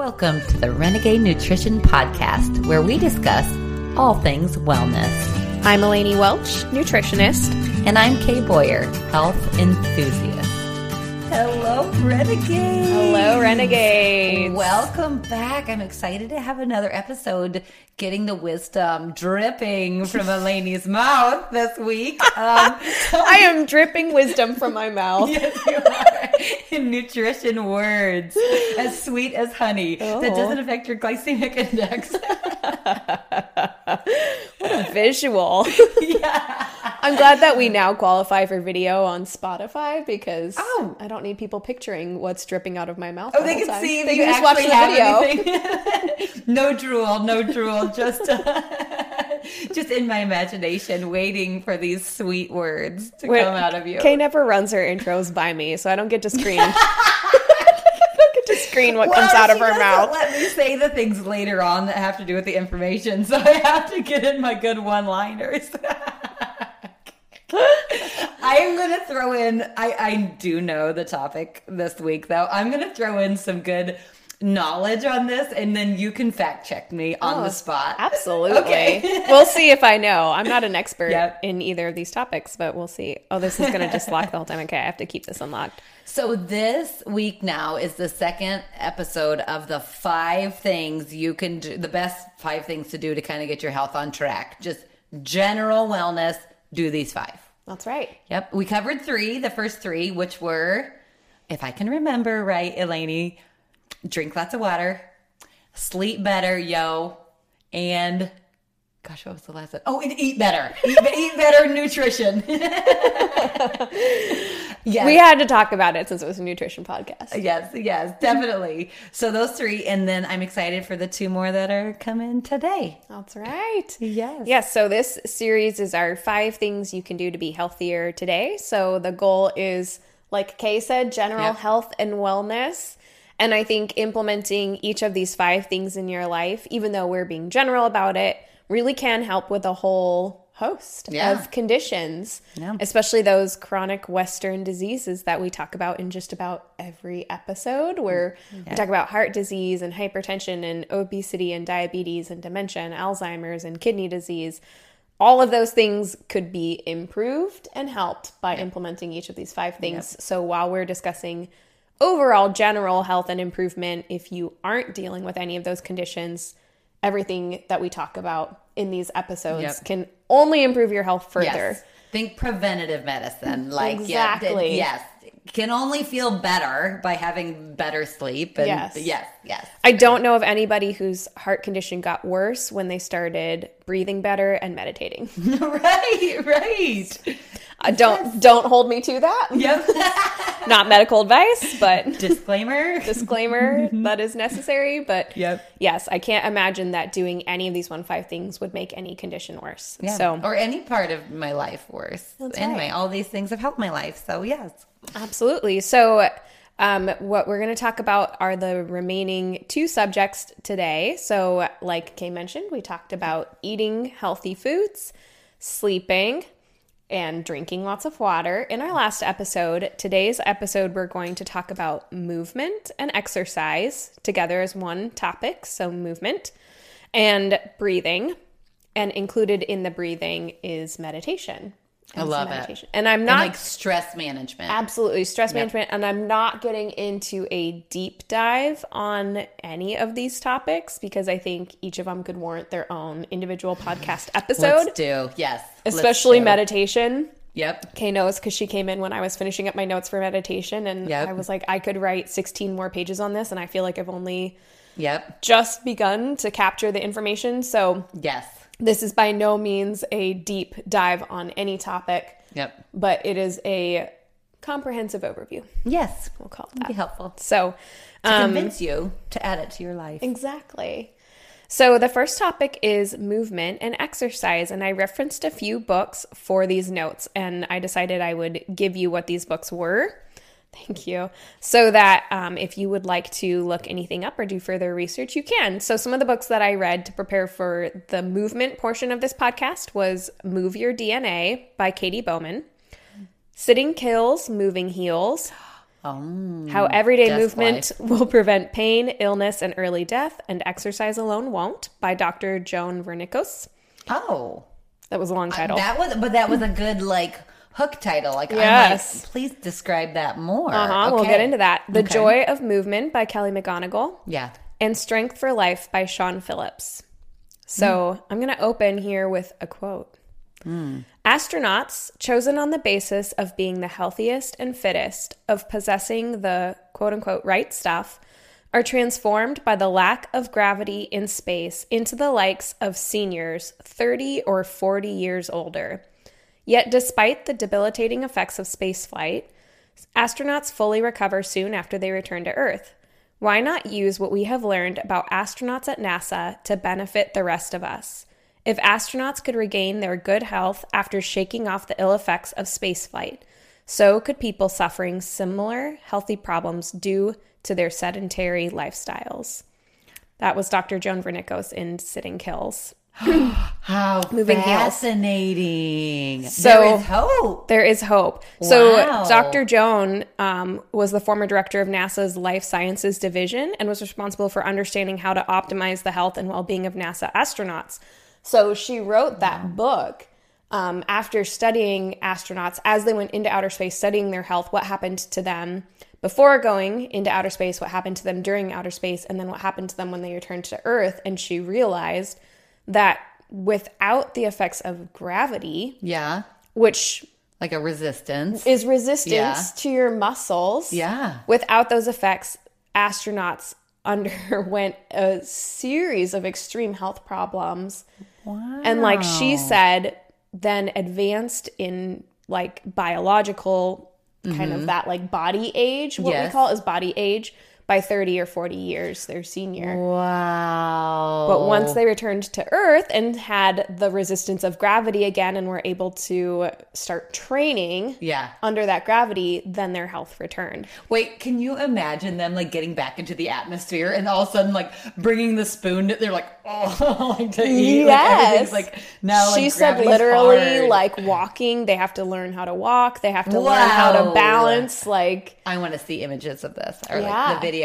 Welcome to the Renegade Nutrition Podcast, where we discuss all things wellness. I'm Elanie Welch, nutritionist. And I'm Kay Boyer, health enthusiast. Hello, Renegade. Hello, Renegade. Welcome back. I'm excited to have another episode getting the wisdom dripping from Elanie's mouth this week. Um, I am dripping wisdom from my mouth. yes, you are. In nutrition words, as sweet as honey, Oh. that doesn't affect your glycemic index. What a visual. yeah. I'm glad that we now qualify for video on Spotify because Oh. I don't need people picturing what's dripping out of my mouth. Oh, the they can time. see They can just watch the video. no drool, no drool. Just, uh, just in my imagination, waiting for these sweet words to Wait, come out of you. Kay never runs her intros by me, so I don't get to screen. I don't get to screen what comes out of her mouth. Let me say the things later on that have to do with the information, so I have to get in my good one-liners. I am going to throw in. I I do know the topic this week, though. I'm going to throw in some good knowledge on this, and then you can fact check me on Oh, the spot. Absolutely. Okay. we'll see if I know. I'm not an expert Yep. in either of these topics, but we'll see. Oh, this is going to just lock the whole time. Okay, I have to keep this unlocked. So this week now is the second episode of the five things you can do, the best five things to do to kind of get your health on track. Just general wellness, do these five. That's right. Yep. We covered three, the first three, which were, if I can remember right, Elanie, drink lots of water, sleep better, yo, and gosh, what was the last one? Oh, and eat better. Eat, eat better nutrition. yes. We had to talk about it since it was a nutrition podcast. Yes, yes, definitely. So those three, and then I'm excited for the two more that are coming today. That's right. Yes. Yes, so this series is our five things you can do to be healthier today. So the goal is, like Kay said, general Yep. health and wellness. And I think implementing each of these five things in your life, even though we're being general about it, really can help with a whole host Yeah. of conditions, Yeah. especially those chronic Western diseases that we talk about in just about every episode, where we talk about heart disease and hypertension and obesity and diabetes and dementia and Alzheimer's and kidney disease. All of those things could be improved and helped by implementing each of these five things. So while we're discussing overall general health and improvement, if you aren't dealing with any of those conditions, everything that we talk about in these episodes Yep. can only improve your health further. Yes. Think preventative medicine. Like, Exactly. th- yes. Can only feel better by having better sleep. And Yes. Yes. Yes. I don't know of anybody whose heart condition got worse when they started breathing better and meditating. right. Right. Uh, don't don't hold me to that. Yep. Not medical advice, but Disclaimer. disclaimer that is necessary. But Yep. yes, I can't imagine that doing any of these one five things would make any condition worse. Yeah. So or any part of my life worse. That's anyway, right. all these things have helped my life. So yes. Absolutely. So, um, what we're going to talk about are the remaining two subjects today. So, like Kay mentioned, we talked about eating healthy foods, sleeping, and drinking lots of water. In our last episode, today's episode, we're going to talk about movement and exercise together as one topic. So, movement and breathing. And included in the breathing is meditation. I love it. And I'm And not like stress management. Absolutely. Stress management. And I'm not getting into a deep dive on any of these topics because I think each of them could warrant their own individual podcast episode, Let's do. Yes. especially meditation. Yep. Kay knows because she came in when I was finishing up my notes for meditation. And Yep. I was like, I could write 16 more pages on this. And I feel like I've only Yep. just begun to capture the information. So Yes. This is by no means a deep dive on any topic, Yep. but it is a comprehensive overview. Yes. We'll call it Be that. helpful. So, To um, convince you to add it to your life. exactly. So, the first topic is movement and exercise. And I referenced a few books for these notes, and I decided I would give you what these books were. Thank you. So that um, if you would like to look anything up or do further research, you can. So, some of the books that I read to prepare for the movement portion of this podcast was Move Your DNA by Katy Bowman, Sitting Kills, Moving Heals, Oh, How everyday movement will prevent pain, illness, and early death, and exercise alone won't, by Dr. Joan Vernikos. Oh, That was a long title. that was, but that was a good like hook title. Like, Yes. I'm like, please describe that more. uh-huh, We'll get into that. The Okay. Joy of Movement by Kelly McGonigal. Yeah. and Strength for Life by Shawn Phillips. So I'm going to open here with a quote. Astronauts, chosen on the basis of being the healthiest and fittest, of possessing the quote unquote right stuff, are transformed by the lack of gravity in space into the likes of seniors 30 or 40 years older. Yet, despite the debilitating effects of spaceflight, astronauts fully recover soon after they return to Earth. Why not use what we have learned about astronauts at NASA to benefit the rest of us? If astronauts could regain their good health after shaking off the ill effects of spaceflight, so could people suffering similar healthy problems due to their sedentary lifestyles. That was Dr. Joan Vernikos in Sitting Kills. How Moving heals. fascinating. So- there is hope. There is hope. So, Dr. Joan um, was the former director of NASA's Life Sciences Division and was responsible for understanding how to optimize the health and well being of NASA astronauts. So, she wrote that book um, after studying astronauts as they went into outer space, studying their health, what happened to them before going into outer space, what happened to them during outer space, and then what happened to them when they returned to Earth. And she realized that without the effects of gravity, Yeah. which Like a resistance. is resistance Yeah. to your muscles. Yeah. Without those effects, astronauts underwent a series of extreme health problems. Wow. And like she said, then advanced in like biological kind of that like body age, what we Mm-hmm. Call is body age, by 30 or 40 years, they're senior. Wow. But once they returned to Earth and had the resistance of gravity again and were able to start training Yeah. under that gravity, then their health returned. Wait, can you imagine them like getting back into the atmosphere and all of a sudden like bringing the spoon? They're like, oh, like to eat. Like, Yes. like now. she like, said literally hard. like walking, they have to learn how to walk, they have to learn how to balance. Like, I want to see images of this or Yeah. like the video.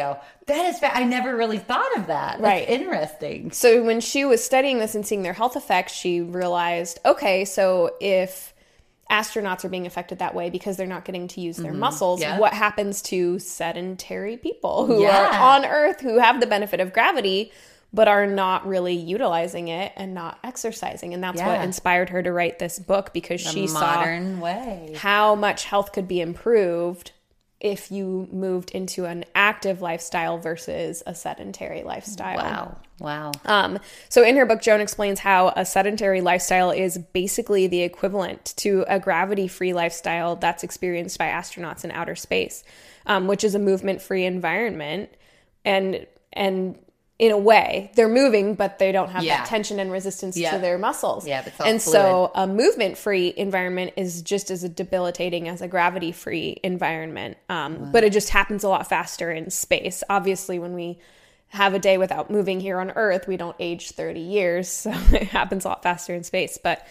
That is, fa- I never really thought of that. That's Right. interesting. so when she was studying this and seeing their health effects, she realized okay, so if astronauts are being affected that way because they're not getting to use their muscles, Mm-hmm. Yeah. what happens to sedentary people who Yeah. are on Earth who have the benefit of gravity? But are not really utilizing it and not exercising. And that's what inspired her to write this book because she saw Modern way. how much health could be improved if you moved into an active lifestyle versus a sedentary lifestyle. Wow. Wow. Um, so in her book, Joan explains how a sedentary lifestyle is basically the equivalent to a gravity-free lifestyle that's experienced by astronauts in outer space, um, which is a movement-free environment, and and in a way they're moving, but they don't have Yeah. that tension and resistance Yeah. to their muscles. Yeah, and so a movement-free environment is just as debilitating as a gravity-free environment, um, but it just happens a lot faster in space. Obviously, when we have a day without moving here on Earth, we don't age 30 years. So it happens a lot faster in space. But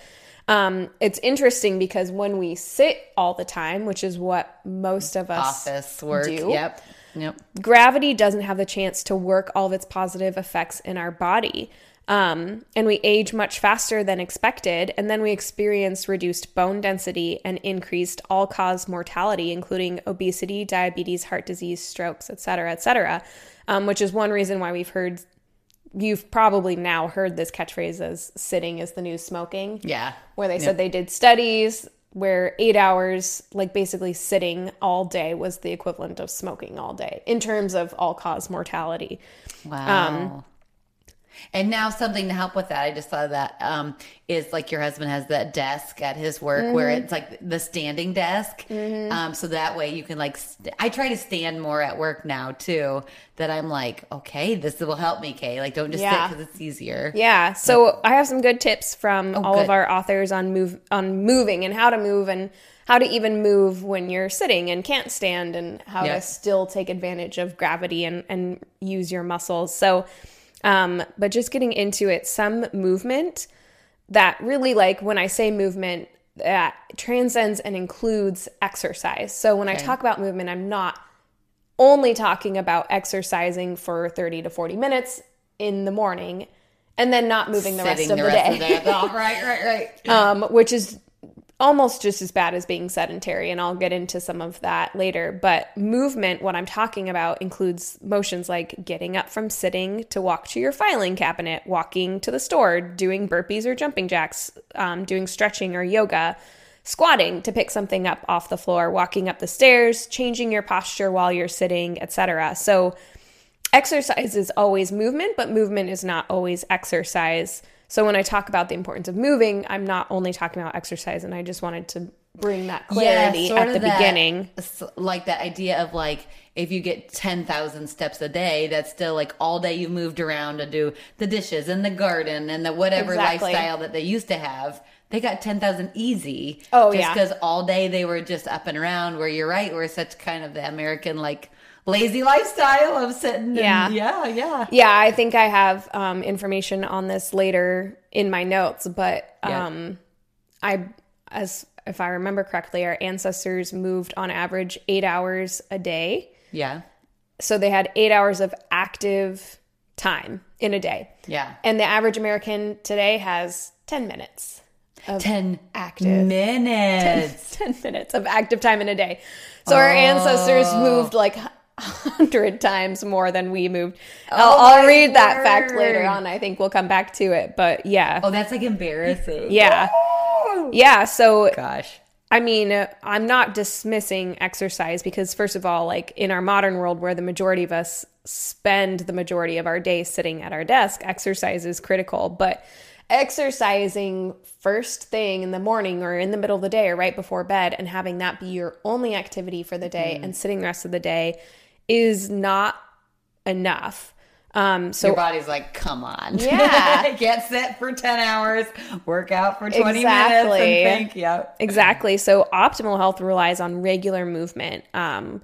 um, it's interesting because when we sit all the time, which is what most of us Office work. do, Yep. Yep. gravity doesn't have the chance to work all of its positive effects in our body. Um, and we age much faster than expected, and then we experience reduced bone density and increased all cause mortality, including obesity, diabetes, heart disease, strokes, et cetera, et cetera, um, which is one reason why we've heard. You've probably now heard this catchphrase as sitting is the new smoking Yeah. where they said they did studies where eight hours, like basically sitting all day, was the equivalent of smoking all day in terms of all cause mortality. Wow. Um, and now something to help with that, I just thought of that um, is like your husband has that desk at his work where Mm-hmm. it's like the standing desk. Um, so that way you can like, st- I try to stand more at work now too, that I'm like, okay, this will help me, Kay. Like, don't just Yeah. sit because it's easier. Yeah, so I have some good tips from all of Oh, our authors on move on moving and how to move and how to even move when you're sitting and can't stand and how Yeah. to still take advantage of gravity and and use your muscles. So um but just getting into it some movement that really like when I say movement that transcends and includes exercise. So when I talk about movement, I'm not only talking about exercising for 30 to 40 minutes in the morning and then not moving the Sitting rest of the, day. day. Oh, right, right, right. um, which is almost just as bad as being sedentary. And I'll get into some of that later. But movement, what I'm talking about, includes motions like getting up from sitting to walk to your filing cabinet, walking to the store, doing burpees or jumping jacks, um, doing stretching or yoga. Squatting to pick something up off the floor, walking up the stairs, changing your posture while you're sitting, etc. So, exercise is always movement, but movement is not always exercise. So when I talk about the importance of moving, I'm not only talking about exercise, and I just wanted to bring that clarity sort at the that- beginning. like that idea of like if you get 10,000 steps a day, that's still like all day you moved around to do the dishes and the garden and the whatever Exactly. lifestyle that they used to have. They got 10,000 easy. Oh, just yeah. because all day they were just up and around where you're right. We're such kind of the American like lazy lifestyle of sitting. Yeah. And, yeah. Yeah. Yeah, I think I have um, information on this later in my notes, but Yeah. um, I, as if I remember correctly, our ancestors moved on average eight hours a day. Yeah. So they had eight hours of active time in a day. Yeah. And the average American today has 10 minutes. 10 active. minutes. 10 minutes of active time in a day. So our ancestors Oh. moved like 100 times more than we moved. Oh I'll, I'll read that fact later on. I think we'll come back to it. But yeah. Oh, that's like embarrassing. Yeah. Yeah. So, Gosh. I mean, I'm not dismissing exercise because, first of all, like in our modern world where the majority of us spend the majority of our day sitting at our desk, exercise is critical. But exercising first thing in the morning or in the middle of the day or right before bed and having that be your only activity for the day mm-hmm. and sitting the rest of the day is not enough. Um, so Your body's like, come on. Yeah. Get sit for 10 hours, work out for 20 Exactly. minutes, and think. Exactly. So optimal health relies on regular movement. Um,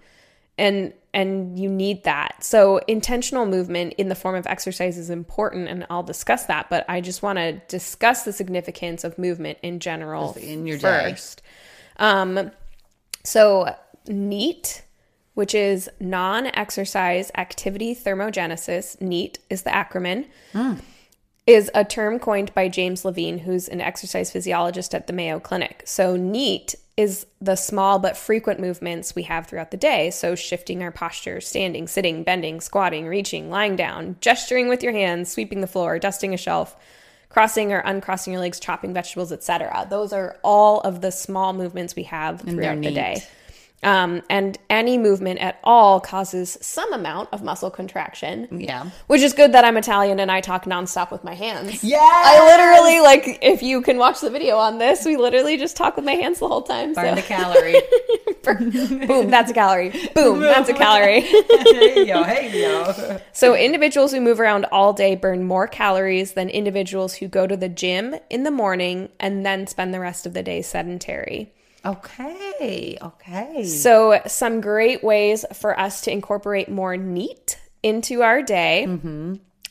and and you need that. So intentional movement in the form of exercise is important and I'll discuss that, but I just want to discuss the significance of movement in general in your day. first. Um so NEAT, which is non-exercise activity thermogenesis, NEAT is the acronym is a term coined by James Levine, who's an exercise physiologist at the Mayo Clinic. So, NEAT is the small but frequent movements we have throughout the day. So, shifting our posture, standing, sitting, bending, squatting, reaching, lying down, gesturing with your hands, sweeping the floor, dusting a shelf, crossing or uncrossing your legs, chopping vegetables, etc. Those are all of the small movements we have throughout the day. Um, and any movement at all causes some amount of muscle contraction. Yeah. Which is good that I'm Italian and I talk nonstop with my hands. Yeah. I literally like if you can watch the video on this, we literally just talk with my hands the whole time. Burn the So calorie. boom, that's a calorie. Boom, that's a calorie. hey, yo, hey, yo. So individuals who move around all day burn more calories than individuals who go to the gym in the morning and then spend the rest of the day sedentary. Okay. Okay. So, some great ways for us to incorporate more NEAT into our day.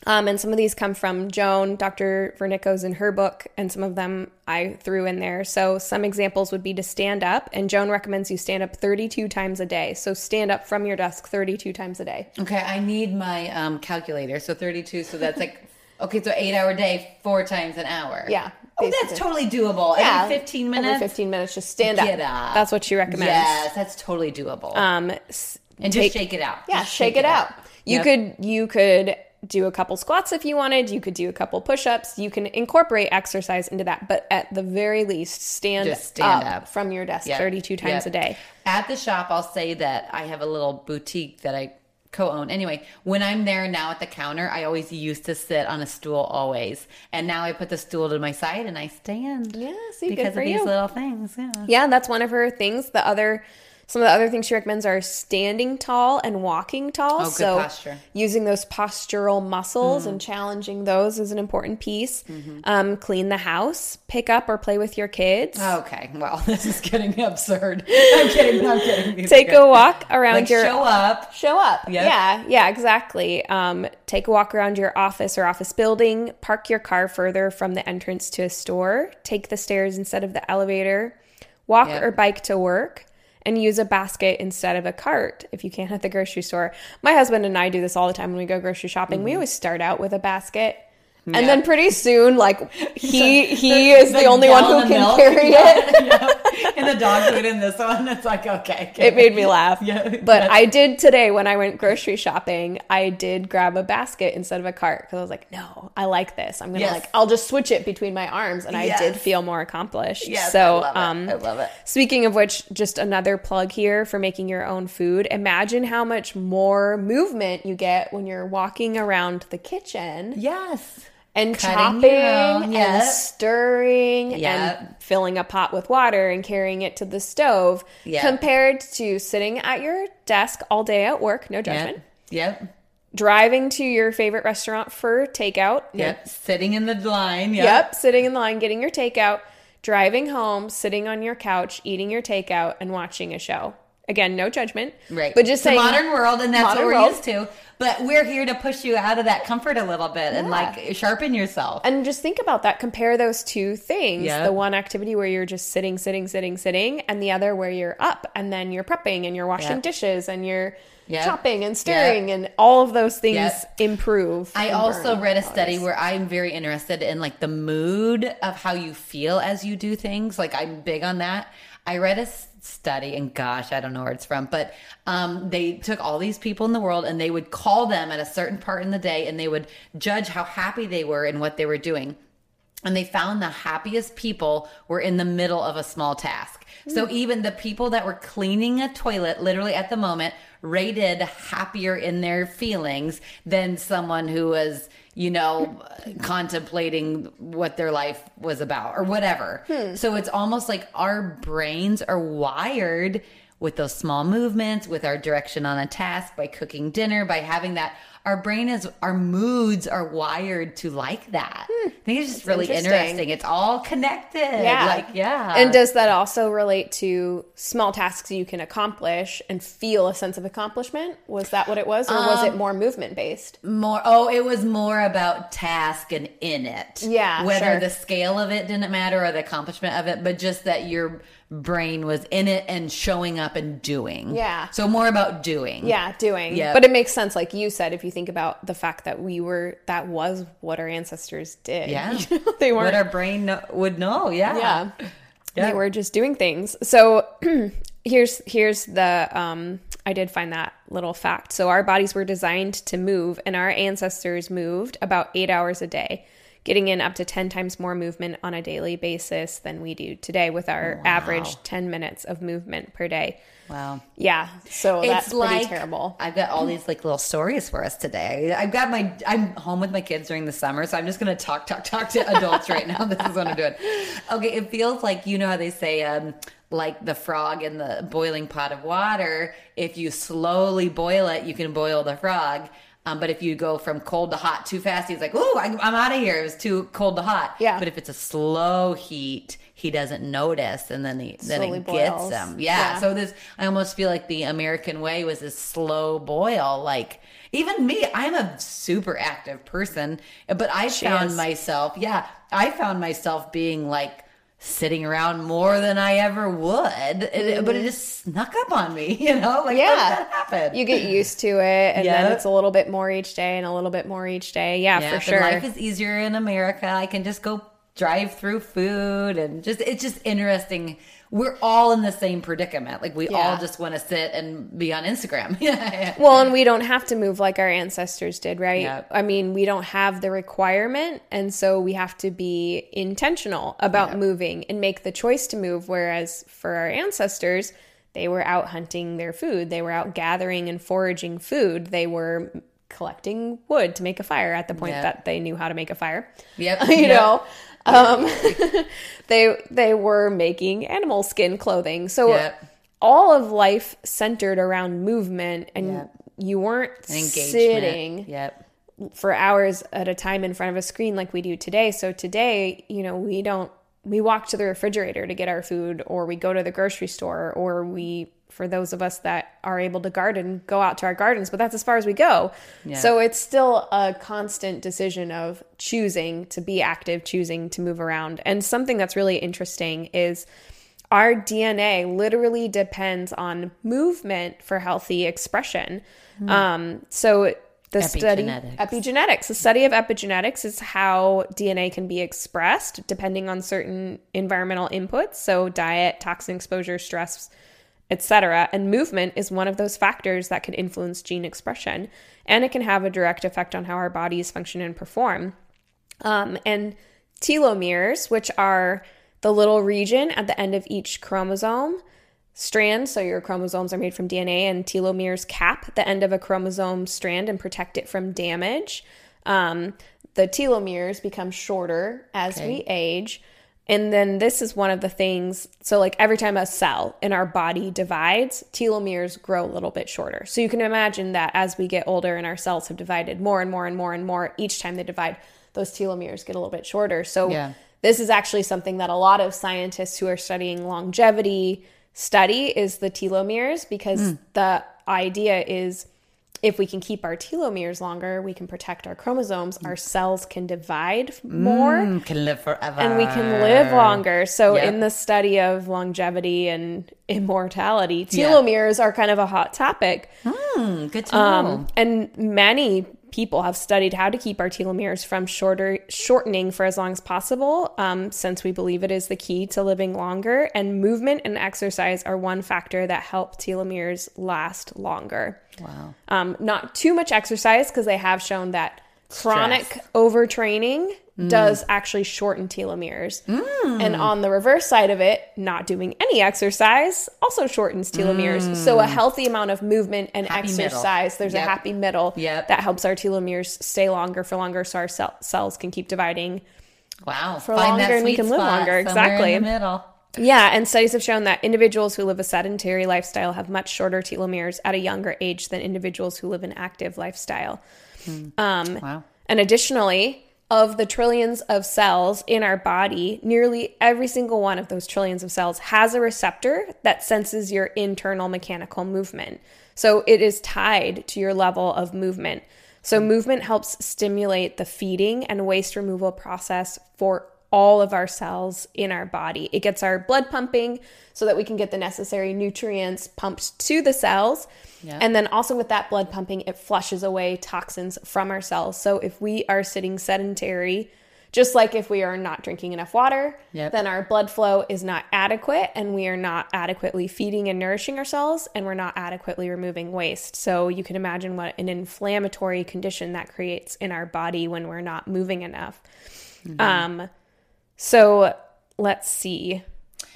Um, and some of these come from Joan, Dr. Vernikos in her book, and some of them I threw in there. So, some examples would be to stand up, and Joan recommends you stand up 32 times a day. So, stand up from your desk 32 times a day. Okay, I need my um, calculator. So 32, so that's like, okay, so eight hour day, four times an hour. Yeah, Oh, that's totally doable. Yeah, Every 15 minutes. Every 15 minutes, just stand up. Get up. That's what she recommends. Yes, that's totally doable. Um, and take- just shake it out. Yeah, Just shake, it out. You Yep. could you could do a couple squats if you wanted. You could do a couple push-ups. You can incorporate exercise into that, but at the very least, stand, stand up, up. from your desk Yep. 32 times Yep. a day. At the shop, I'll say that I have a little boutique that I co-own. Anyway, when I'm there now at the counter, I always used to sit on a stool always, and now I put the stool to my side and I stand. Yeah, see, because of these little things. Yeah. Yeah, that's one of her things. The other some of the other things she recommends are standing tall and walking tall. Oh, so posture. using those postural muscles Mm. and challenging those is an important piece. Mm-hmm. Um, clean the house, pick up or play with your kids. Okay. Well, this is getting absurd. I'm kidding. I'm kidding. These Take a walk around like your show up. show up. Yep. Yeah, yeah, exactly. Um, take a walk around your office or office building. Park your car further from the entrance to a store. Take the stairs instead of the elevator. Walk Yep. or bike to work. And use a basket instead of a cart if you can't at the grocery store. My husband and I do this all the time when we go grocery shopping. We mm-hmm. always start out with a basket. And then pretty soon, like he So he is the, only one who can milk, carry yeah, it. yeah. And the dog food in this one, it's like okay. It made me laugh. Yeah. But I did today when I went grocery shopping, I did grab a basket instead of a cart because I was like, no, I like this. I'm gonna Yes. like I'll just switch it between my arms, and I did feel more accomplished. Yes, so I um, I love it. Speaking of which, just another plug here for making your own food. Imagine how much more movement you get when you're walking around the kitchen Yes. And Cutting chopping own, and stirring Yep. and filling a pot with water and carrying it to the stove Yep. compared to sitting at your desk all day at work, no judgment. Yep. Yep. Driving to your favorite restaurant for takeout. Yep. Sitting in the line. Yep. Yep, sitting in the line getting your takeout, driving home, sitting on your couch, eating your takeout and watching a show. Again, no judgment. Right. But just a saying modern world, and that's what we're world. used to. But we're here to push you out of that comfort a little bit and like sharpen yourself. And just think about that. Compare those two things. Yep. The one activity where you're just sitting, sitting, sitting, sitting, and the other where you're up and then you're prepping and you're washing Yep. dishes and you're Yep. chopping and stirring and all of those things improve. I also read a study where I'm very interested in like the mood of how you feel as you do things. Like I'm big on that. I read a study, and gosh, I don't know where it's from, but um, they took all these people in the world and they would call them at a certain part in the day, and they would judge how happy they were and what they were doing. And they found the happiest people were in the middle of a small task. So even the people that were cleaning a toilet, literally at the moment, rated happier in their feelings than someone who was, you know, contemplating what their life was about or whatever. Hmm. So it's almost like our brains are wired with those small movements, with our direction on a task, by cooking dinner, by having that. Our brain is, our moods are wired to like that. I think it's just really interesting. interesting. It's all connected. Yeah. Like, yeah. And does that also relate to small tasks you can accomplish and feel a sense of accomplishment? Was that what it was? Or was Um, it more movement based? more oh it was more about task and in it Yeah, whether sure. the scale of it didn't matter or the accomplishment of it but just that your brain was in it and showing up and doing Yeah. so more about doing Yeah, doing. Yeah. But it makes sense, like you said, if you think about the fact that we were, that was what our ancestors did. Yeah. They weren't. What our brain would know yeah yeah. Yeah. They were just doing things. So here's here's the um I did find that little fact. So our bodies were designed to move and our ancestors moved about 8 hours a day, getting in up to 10 times more movement on a daily basis than we do today with our average 10 minutes of movement per day. wow Yeah. So that's it's pretty terrible. I've got all these like little stories for us today. I've got my I'm home with my kids during the summer, so I'm just gonna talk, talk, talk to adults right now. This is what I'm doing. Okay, it feels like you know how they say um like the frog in the boiling pot of water. If you slowly boil it, you can boil the frog. Um, but if you go from cold to hot too fast, he's like, "Ooh, I, I'm out of here. It was too cold to hot." Yeah. But if it's a slow heat, he doesn't notice, and then he then Slowly it gets him. Yeah. Yeah. So this, I almost feel like the American way was this slow boil. Like even me, I'm a super active person, but I found is. myself, yeah, I found myself being like sitting around more than I ever would. It- But it just snuck up on me, you know? Like, Mm-hmm. Yeah. how did that happen? You get used to it, and then it's a little bit more each day, and a little bit more each day. Yeah, yeah, for sure. life is easier in America. I can just go drive through food and just it's just interesting. We're all in the same predicament. Like we all just want to sit and be on Instagram. yeah. well, and we don't have to move like our ancestors did, right? Yep. I mean, we don't have the requirement, and so we have to be intentional about moving and make the choice to move. Whereas for our ancestors, they were out hunting their food, they were out gathering and foraging food, they were collecting wood to make a fire at the point Yep. that they knew how to make a fire. Yep. you know um they they were making animal skin clothing so Yep. all of life centered around movement and Yep. you weren't sitting Yep. for hours at a time in front of a screen like we do today so today you know we don't we walk to the refrigerator to get our food or we go to the grocery store or we for those of us that are able to garden go out to our gardens but that's as far as we go. So it's still a constant decision of choosing to be active choosing to move around. And something that's really interesting is our DNA literally depends on movement for healthy expression. Um, so the study Epigenetics. epigenetics, the study of epigenetics is how DNA can be expressed depending on certain environmental inputs, so diet, toxin exposure, stress, etc. And movement is one of those factors that can influence gene expression, and it can have a direct effect on how our bodies function and perform. Um, and telomeres, which are the little region at the end of each chromosome strand. So your chromosomes are made from DNA, and telomeres cap the end of a chromosome strand and protect it from damage. Um, the telomeres become shorter as Okay. we age. And then this is one of the things. So, like every time a cell in our body divides, telomeres grow a little bit shorter. So, you can imagine that as we get older and our cells have divided more and more and more and more, each time they divide, those telomeres get a little bit shorter. So, Yeah. this is actually something that a lot of scientists who are studying longevity study is the telomeres because hmm. the idea is if we can keep our telomeres longer, we can protect our chromosomes, our cells can divide more Mm, can live forever. and we can live longer. So, Yep. in the study of longevity and immortality, Yeah. telomeres are kind of a hot topic. Hmm, good to know. Um, and many people have studied how to keep our telomeres from shorter shortening for as long as possible, um, since we believe it is the key to living longer. And movement and exercise are one factor that help telomeres last longer. wow. Um, not too much exercise because they have shown that chronic Stress. overtraining mm. does actually shorten telomeres. Mm. And on the reverse side of it, not doing any exercise also shortens telomeres. So a mm. healthy amount of movement and Happy middle. exercise, there's Yep. a happy middle Yep. that helps our telomeres stay longer for longer so our cell- cells can keep dividing. Wow. For longer and we can live longer. Exactly. Middle. Yeah, and studies have shown that individuals who live a sedentary lifestyle have much shorter telomeres at a younger age than individuals who live an active lifestyle. Um, Wow. and additionally, of the trillions of cells in our body, nearly every single one of those trillions of cells has a receptor that senses your internal mechanical movement. So it is tied to your level of movement. So movement helps stimulate the feeding and waste removal process for all of our cells in our body. It gets our blood pumping so that we can get the necessary nutrients pumped to the cells. Yeah. And then also with that blood pumping, it flushes away toxins from our cells. So if we are sitting sedentary, just like if we are not drinking enough water, Yep. then our blood flow is not adequate and we are not adequately feeding and nourishing ourselves and we're not adequately removing waste. So you can imagine what an inflammatory condition that creates in our body when we're not moving enough. Mm-hmm. Um so let's see.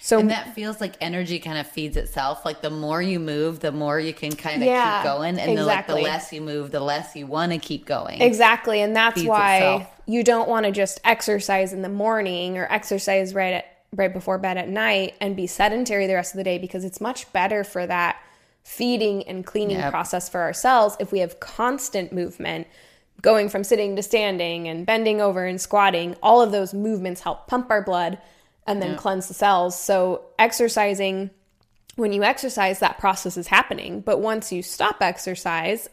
So And that feels like energy kind of feeds itself. Like the more you move, the more you can kind of Yeah, keep going. And the, like the less you move, the less you want to keep going. Exactly. And that's feeds why itself. you don't want to just exercise in the morning or exercise right at right before bed at night and be sedentary the rest of the day because it's much better for that feeding and cleaning Yep. process for our cells if we have constant movement going from sitting to standing and bending over and squatting all of those movements help pump our blood and then cleanse the cells so exercising when you exercise that process is happening but once you stop exercise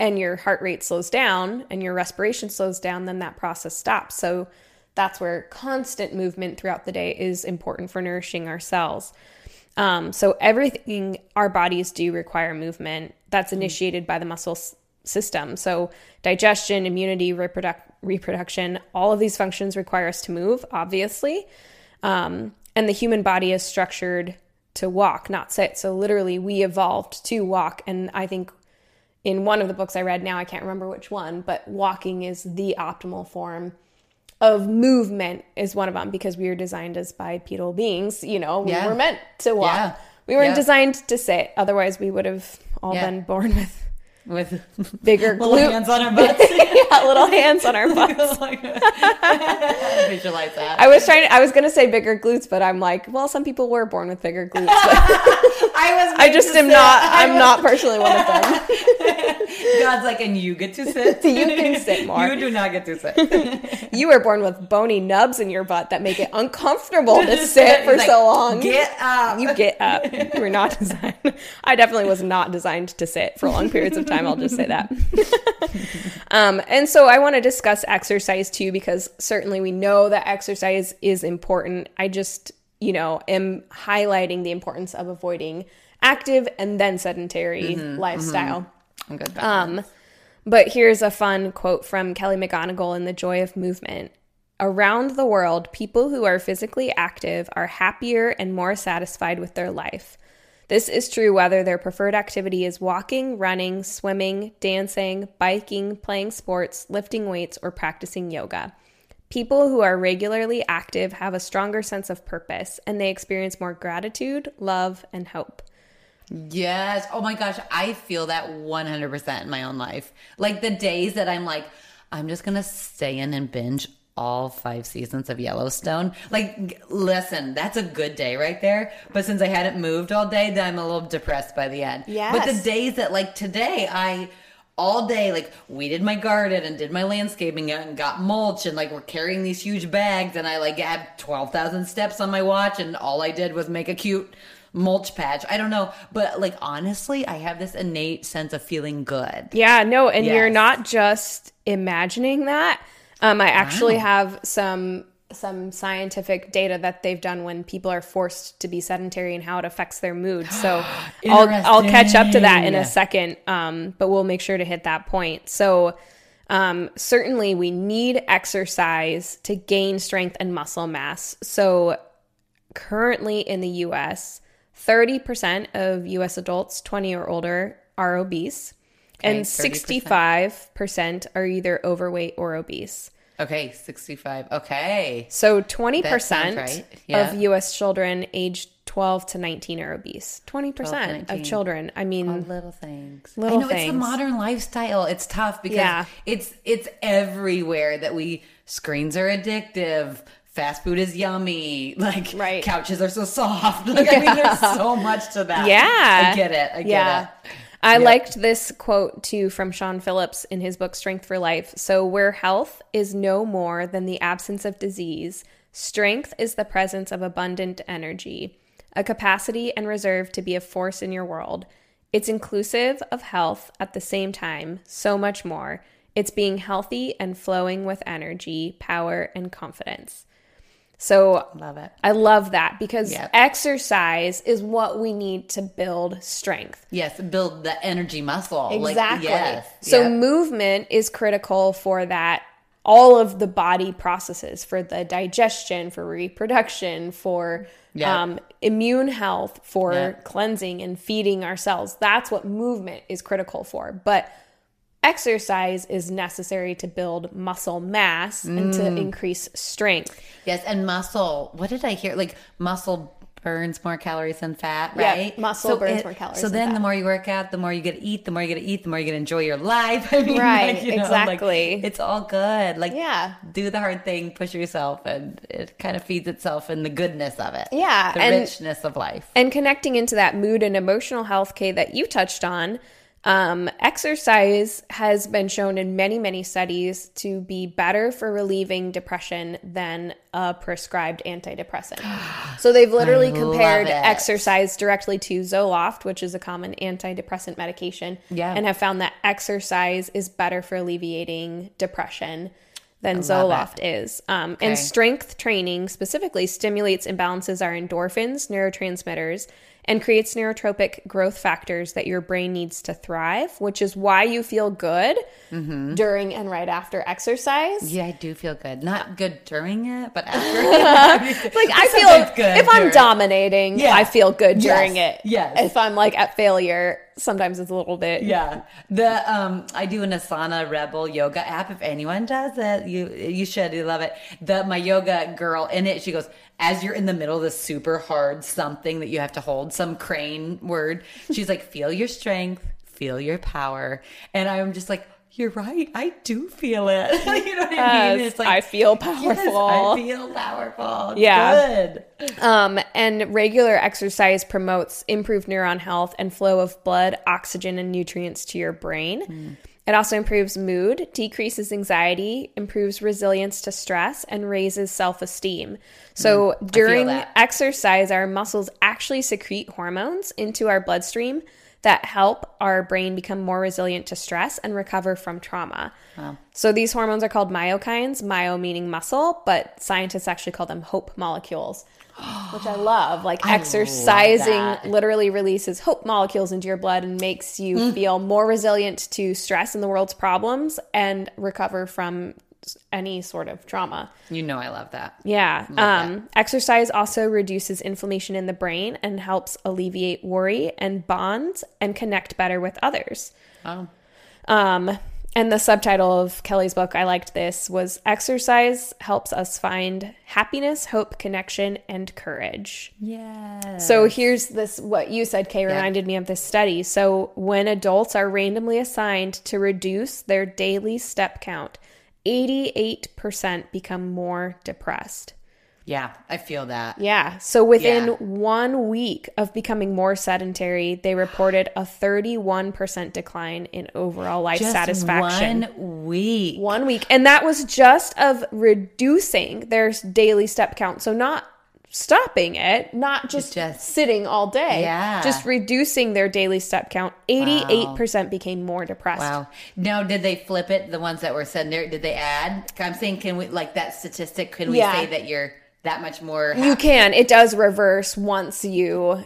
and your heart rate slows down and your respiration slows down, then that process stops. So that's where constant movement throughout the day is important for nourishing our cells. Um, so everything our bodies do require movement that's initiated by the muscle s- system. So digestion, immunity, reproduc- reproduction, all of these functions require us to move, obviously. Um, and the human body is structured to walk, not sit. So literally, we evolved to walk. And I think in one of the books I read now, I can't remember which one, but walking is the optimal form of movement is one of them because we were designed as bipedal beings. You know, we Yeah. were meant to walk. Yeah. We weren't Yeah. designed to sit. Otherwise, we would have all been born with With bigger little glute, hands on our butts. yeah, little hands on our butts. Visualize that. I was trying. To, I was gonna say bigger glutes, but I'm like, well, some people were born with bigger glutes. I was. I just am sit. not. I'm not personally one of them. God's like, and you get to sit. You can sit more. You do not get to sit. You were born with bony nubs in your butt that make it uncomfortable to sit for like, so long. Get up. you get up. You were not designed. I definitely was not designed to sit for long periods of time. I'll just say that. um, and so I want to discuss exercise too, because certainly we know that exercise is important. I just you know, am highlighting the importance of avoiding active and then sedentary lifestyle. I'm good. Um, but here's a fun quote from Kelly McGonigal in The Joy of Movement. Around the world, people who are physically active are happier and more satisfied with their life. This is true whether their preferred activity is walking, running, swimming, dancing, biking, playing sports, lifting weights, or practicing yoga. People who are regularly active have a stronger sense of purpose and they experience more gratitude, love, and hope. Yes. Oh my gosh, I feel that 100% in my own life. Like the days that I'm like, I'm just going to stay in and binge all five seasons of Yellowstone. Like, listen, that's a good day right there. But since I hadn't moved all day, then I'm a little depressed by the end. Yeah. But the days that, like today, I all day like weeded my garden and did my landscaping and got mulch and like we're carrying these huge bags and I like had 12,000 steps on my watch and all I did was make a cute mulch patch. I don't know, but like honestly, I have this innate sense of feeling good. Yeah, no, and you're not just imagining that. Um, I actually have some some scientific data that they've done when people are forced to be sedentary and how it affects their mood. So I'll I'll catch up to that in a second, um, but we'll make sure to hit that point. So um, certainly we need exercise to gain strength and muscle mass. So currently in the US, 30% of US adults 20 or older are obese, and 30%. 65% are either overweight or obese. Okay, 65. Okay. So 20% right. Yeah. of US children aged 12 to 19 are obese. 20% 12 of children. I mean, Little things. Little I know it's things. the modern lifestyle. It's tough because Yeah. it's it's everywhere that we screens are addictive. Fast food is yummy. Like Right. couches are so soft. Like I mean, there's so much to that. Yeah. I get it. I get yeah. it. I Yep. liked this quote too from Shawn Phillips in his book Strength for Life. So, where health is no more than the absence of disease, strength is the presence of abundant energy, a capacity and reserve to be a force in your world. It's inclusive of health at the same time, so much more. It's being healthy and flowing with energy, power, and confidence. So, I Love it. I love that because Yep. exercise is what we need to build strength. Yes, build the energy muscle. Like, Exactly. yes. So Yep. movement is critical for that all of the body processes for the digestion, for reproduction, for Yep. um, immune health, for cleansing and feeding ourselves. That's what movement is critical for. But exercise is necessary to build muscle mass and Mm. to increase strength. yes, and muscle. What did I hear? Like muscle burns more calories than fat, Yeah, right? muscle burns more calories So than then fat. the more you work out, the more you get to eat, the more you get to eat, the more you get to enjoy your life. I mean, Right, like, you know, like, exactly. it's all good. Like, Yeah. do the hard thing, push yourself, and it kind of feeds itself in the goodness of it. Yeah, the and- richness of life. And connecting into that mood and emotional health, Kay, that you touched on, um, exercise has been shown in many, many studies to be better for relieving depression than a prescribed antidepressant. so they've literally compared it. exercise directly to Zoloft, which is a common antidepressant medication, Yeah. and have found that exercise is better for alleviating depression than Zoloft is. Um, Okay. And strength training specifically stimulates and balances our endorphins, neurotransmitters, and creates neurotrophic growth factors that your brain needs to thrive, which is why you feel good Mm-hmm. during and right after exercise. Yeah, I do feel good. Not good during it, but after. Like I feel good if I'm dominating, Yeah. I feel good Yes. during it. Yes. If I'm like at failure, sometimes it's a little bit. Yeah, the um, I do an Asana Rebel yoga app. If anyone does it, you you should. You love it. The my yoga girl in it, she goes as you're in the middle of this super hard something that you have to hold, some crane word. She's like, feel your strength, feel your power, and I'm just like. You're right. I do feel it. you know what I mean? It's like I feel powerful. Yes, I feel powerful. Yeah. Good. Um, and regular exercise promotes improved neuron health and flow of blood, oxygen, and nutrients to your brain. Hmm. It also improves mood, decreases anxiety, improves resilience to stress, and raises self esteem. So during Hmm. exercise, our muscles actually secrete hormones into our bloodstream that help our brain become more resilient to stress and recover from trauma. So these hormones are called myokines, myo meaning muscle, but scientists actually call them hope molecules. Which I love. Like love exercising that. literally releases hope molecules into your blood and makes you Mm. feel more resilient to stress and the world's problems and recover from any sort of trauma. You know I love that. Yeah. that. Um, exercise also reduces inflammation in the brain and helps alleviate worry and bonds and connect better with others. Oh. Um, and the subtitle of Kelly's book, I liked this, was Exercise Helps Us Find Happiness, Hope, Connection, and Courage. Yeah. So here's this what you said, Kay, reminded me of this study. So when adults are randomly assigned to reduce their daily step count, 88% become more depressed. Yeah, I feel that. Yeah. So within Yeah. one week of becoming more sedentary, they reported a 31% decline in overall life Just satisfaction. one week. One week. And that was just of reducing their daily step count. So not stopping it, not just, Just- sitting all day. Yeah. Just reducing their daily step count. 88% became more depressed. Wow. Now, did they flip it? The ones that were sedentary, did they add? I'm saying, can we like that statistic? Can we Yeah. say that you're that much more? You can. It does reverse once you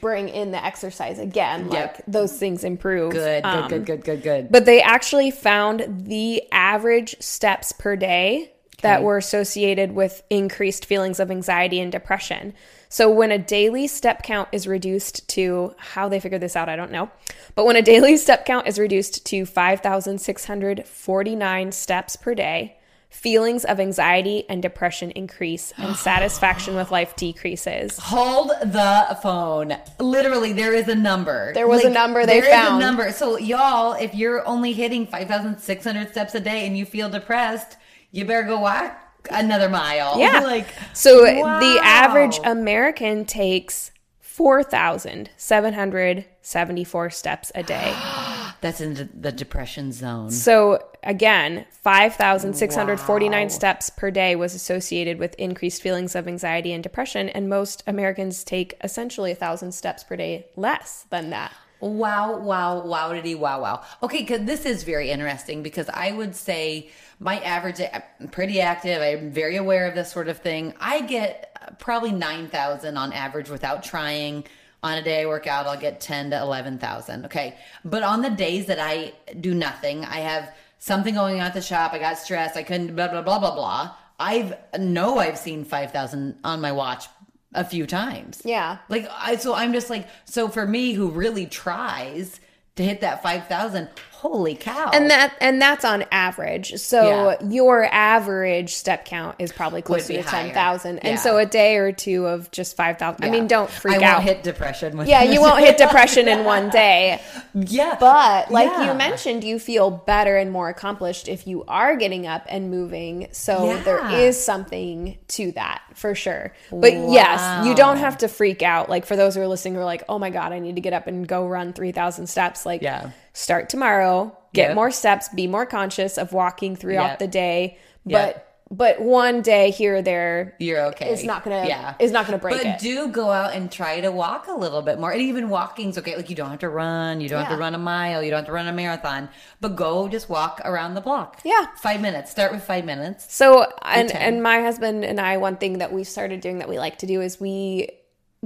bring in the exercise again. Like those things improve. good, good, Um, good, good, good, good. But they actually found the average steps per day that were associated with increased feelings of anxiety and depression. So when a daily step count is reduced to how they figured this out, I don't know. But when a daily step count is reduced to 5,649 steps per day, feelings of anxiety and depression increase and satisfaction with life decreases. Hold the phone. Literally, there is a number. There was a number they there is found. a number. So, y'all, if you're only hitting 5,600 steps a day and you feel depressed, you better go walk another mile. Yeah. like, So wow. the average American takes 4,774 steps a day. that's in the, the depression zone. So again, 5,649 Wow. steps per day was associated with increased feelings of anxiety and depression. And most Americans take essentially a thousand steps per day less than that. Wow, wow, wow, did he wow, wow. Okay, because this is very interesting because I would say my average, I'm pretty active. I'm very aware of this sort of thing. I get uh, probably 9,000 on average without trying. On a day I work out, I'll get 10 to 11,000. Okay. But on the days that I do nothing, I have something going on at the shop, I got stressed, I couldn't, blah, blah, blah, blah, blah. I've, know I've seen 5,000 on my watch a few times. Yeah. Like I so I'm just like so for me who really tries to hit that 5000 holy cow. And that and that's on average. So Yeah. your average step count is probably closer to higher. ten thousand. Yeah. And so a day or two of just five thousand. I mean, don't freak I out. hit depression yeah, you won't hit depression in one day. Yeah. But like Yeah. you mentioned, you feel better and more accomplished if you are getting up and moving. So Yeah. there is something to that for sure. But yes, you don't have to freak out. Like for those who are listening who are like, oh my God, I need to get up and go run 3,000 steps. Like, Yeah. Start tomorrow, get Yep. more steps, be more conscious of walking throughout Yep. the day. But Yep. but one day here or there you're okay. It's not gonna- Yeah. it's not gonna break but it. do go out and try to walk a little bit more. And even walking's okay. Like you don't have to run. You don't have to run a mile. You don't have to run a marathon. But go just walk around the block. Yeah. Five minutes. Start with five minutes. So and ten. and my husband and I, one thing that we started doing that we like to do is we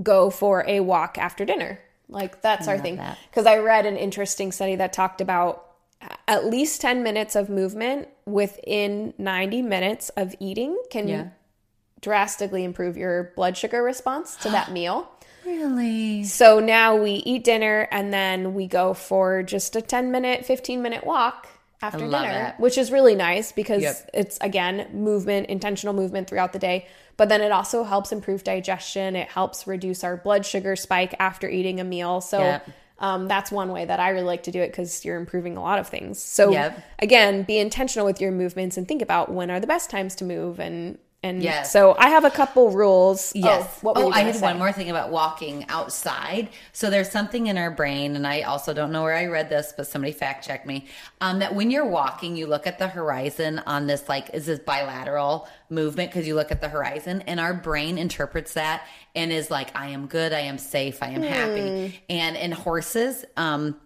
go for a walk after dinner. Like that's our thing. Because I read an interesting study that talked about at least ten minutes of movement within ninety minutes of eating can Yeah. drastically improve your blood sugar response to that meal. Really? So now we eat dinner and then we go for just a 10 minute, 15 minute walk after dinner, it. which is really nice because Yep. it's again movement, intentional movement throughout the day. But then it also helps improve digestion. It helps reduce our blood sugar spike after eating a meal. So Yep. um, that's one way that I really like to do it because you're improving a lot of things. So Yep. again, be intentional with your movements and think about when are the best times to move and And Yes. so I have a couple rules. Yes. Oh, what oh, I had say? one more thing about walking outside. So there's something in our brain, and I also don't know where I read this, but somebody fact checked me. Um, that when you're walking, you look at the horizon on this like is this bilateral movement because you look at the horizon, and our brain interprets that and is like, I am good, I am safe, I am Hmm. happy. And in horses, um,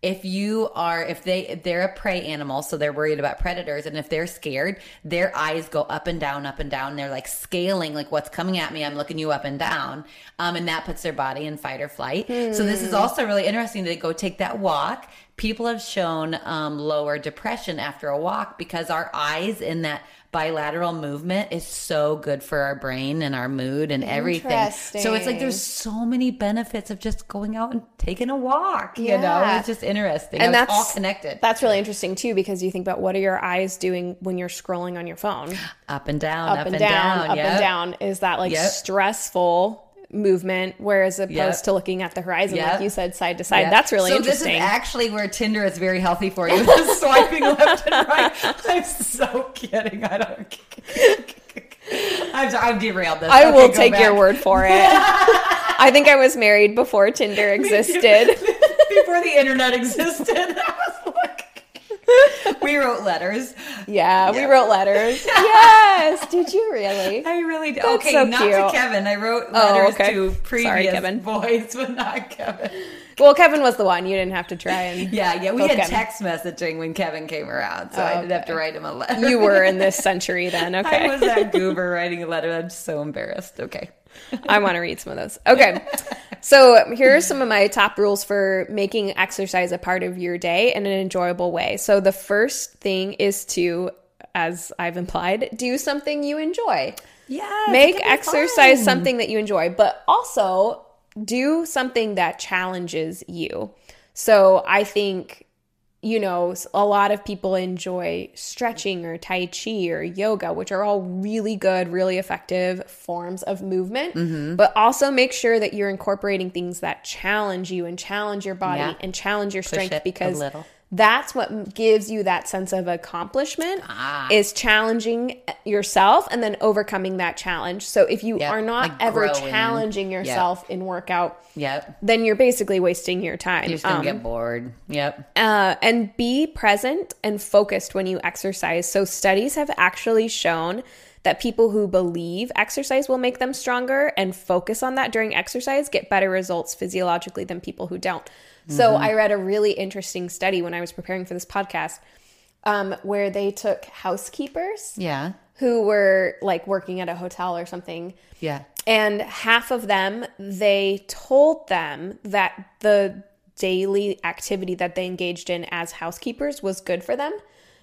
if you are if they if they're a prey animal so they're worried about predators and if they're scared their eyes go up and down up and down. They're like scaling like what's coming at me i'm looking you up and down. Um, and that puts their body in fight or flight. So this is also really interesting to go take that walk. People have shown um, lower depression after a walk because our eyes in that bilateral movement is so good for our brain and our mood and everything so it's like there's so many benefits of just going out and taking a walk you know it's just interesting And that's all connected That's really interesting too because you think about what are your eyes doing when you're scrolling on your phone? up and down Up, and, down, up yep. and down. Is that like Yep. stressful movement whereas opposed Yep. to looking at the horizon like you said side to side. Yep. That's really so interesting. this is actually where tinder is very healthy for you swiping left and right i'm so kidding i don't I'm, I'm derailed this I Okay, will take your word for it. I think I was married before Tinder existed. before the internet existed I was like- we wrote letters Yeah, we wrote letters. yes, did you really? I really did. That's okay, so not cute. to Kevin. I wrote Oh, letters okay. to Sorry, previous Kevin. boys, but not Kevin. Well, Kevin was the one. You didn't have to try and Yeah, yeah. We had Kevin. text messaging when Kevin came around, so I didn't have to write him a letter. You were in this century then. I Okay. was that goober writing a letter. I'm so embarrassed. Okay. I want to read some of those. Okay. So here are some of my top rules for making exercise a part of your day in an enjoyable way. So the first thing is to, as I've implied, do something you enjoy. Yeah. Make exercise something that you enjoy, but also do something that challenges you. So I think, you know, a lot of people enjoy stretching or Tai Chi or yoga, which are all really good, really effective forms of movement. Mm-hmm. But also make sure that you're incorporating things that challenge you and challenge your body Yeah. and challenge your it strength because little. That's what gives you that sense of accomplishment Ah. is challenging yourself and then overcoming that challenge. So if you Yep, are not like ever growing. challenging yourself in workout, Yep. then you're basically wasting your time. You're just gonna Um, get bored. Yep. uh, and be present and focused when you exercise. So, studies have actually shown that people who believe exercise will make them stronger and focus on that during exercise get better results physiologically than people who don't. So, I read a really interesting study when I was preparing for this podcast um, where they took housekeepers Yeah. who were like working at a hotel or something Yeah. and half of them they told them that the daily activity that they engaged in as housekeepers was good for them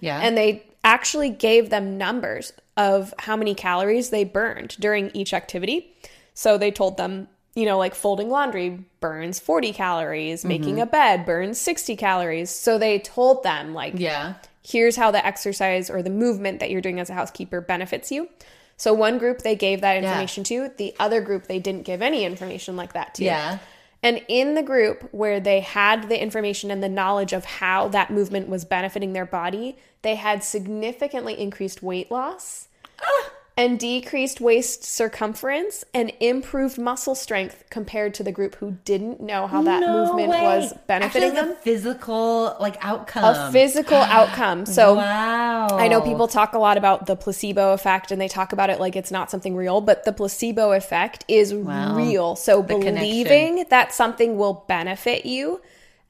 Yeah. and they actually gave them numbers of how many calories they burned during each activity so they told them you know like folding laundry burns 40 calories mm-hmm. making a bed burns 60 calories so they told them like yeah. here's how the exercise or the movement that you're doing as a housekeeper benefits you. So one group they gave that information to, the other group they didn't give any information like that to. Yeah. And in the group where they had the information and the knowledge of how that movement was benefiting their body, they had significantly increased weight loss ah. And decreased waist circumference and improved muscle strength compared to the group who didn't know how that No movement way. was benefiting Actually, them. the physical like outcome. A physical outcome. So wow. I know people talk a lot about the placebo effect and they talk about it like it's not something real, but the placebo effect is real. So believing that something will benefit you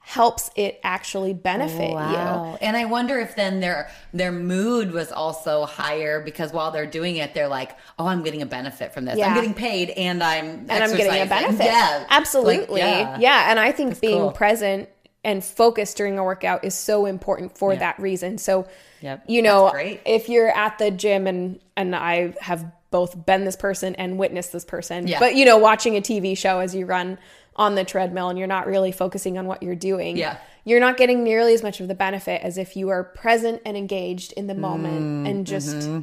helps it actually benefit you. And I wonder if then their their mood was also higher because while they're doing it, they're like, "Oh, I'm getting a benefit from this. Yeah. I'm getting paid, and I'm And I'm getting a benefit. Yeah, Absolutely. Like, yeah. And I think being cool. present and focused during a workout is so important for that reason. So, Yep. you know, if you're at the gym and and I have both been this person and witnessed this person, Yeah. but you know, watching a TV show as you run on the treadmill and you're not really focusing on what you're doing. Yeah. You're not getting nearly as much of the benefit as if you are present and engaged in the moment Mm, and just mm-hmm.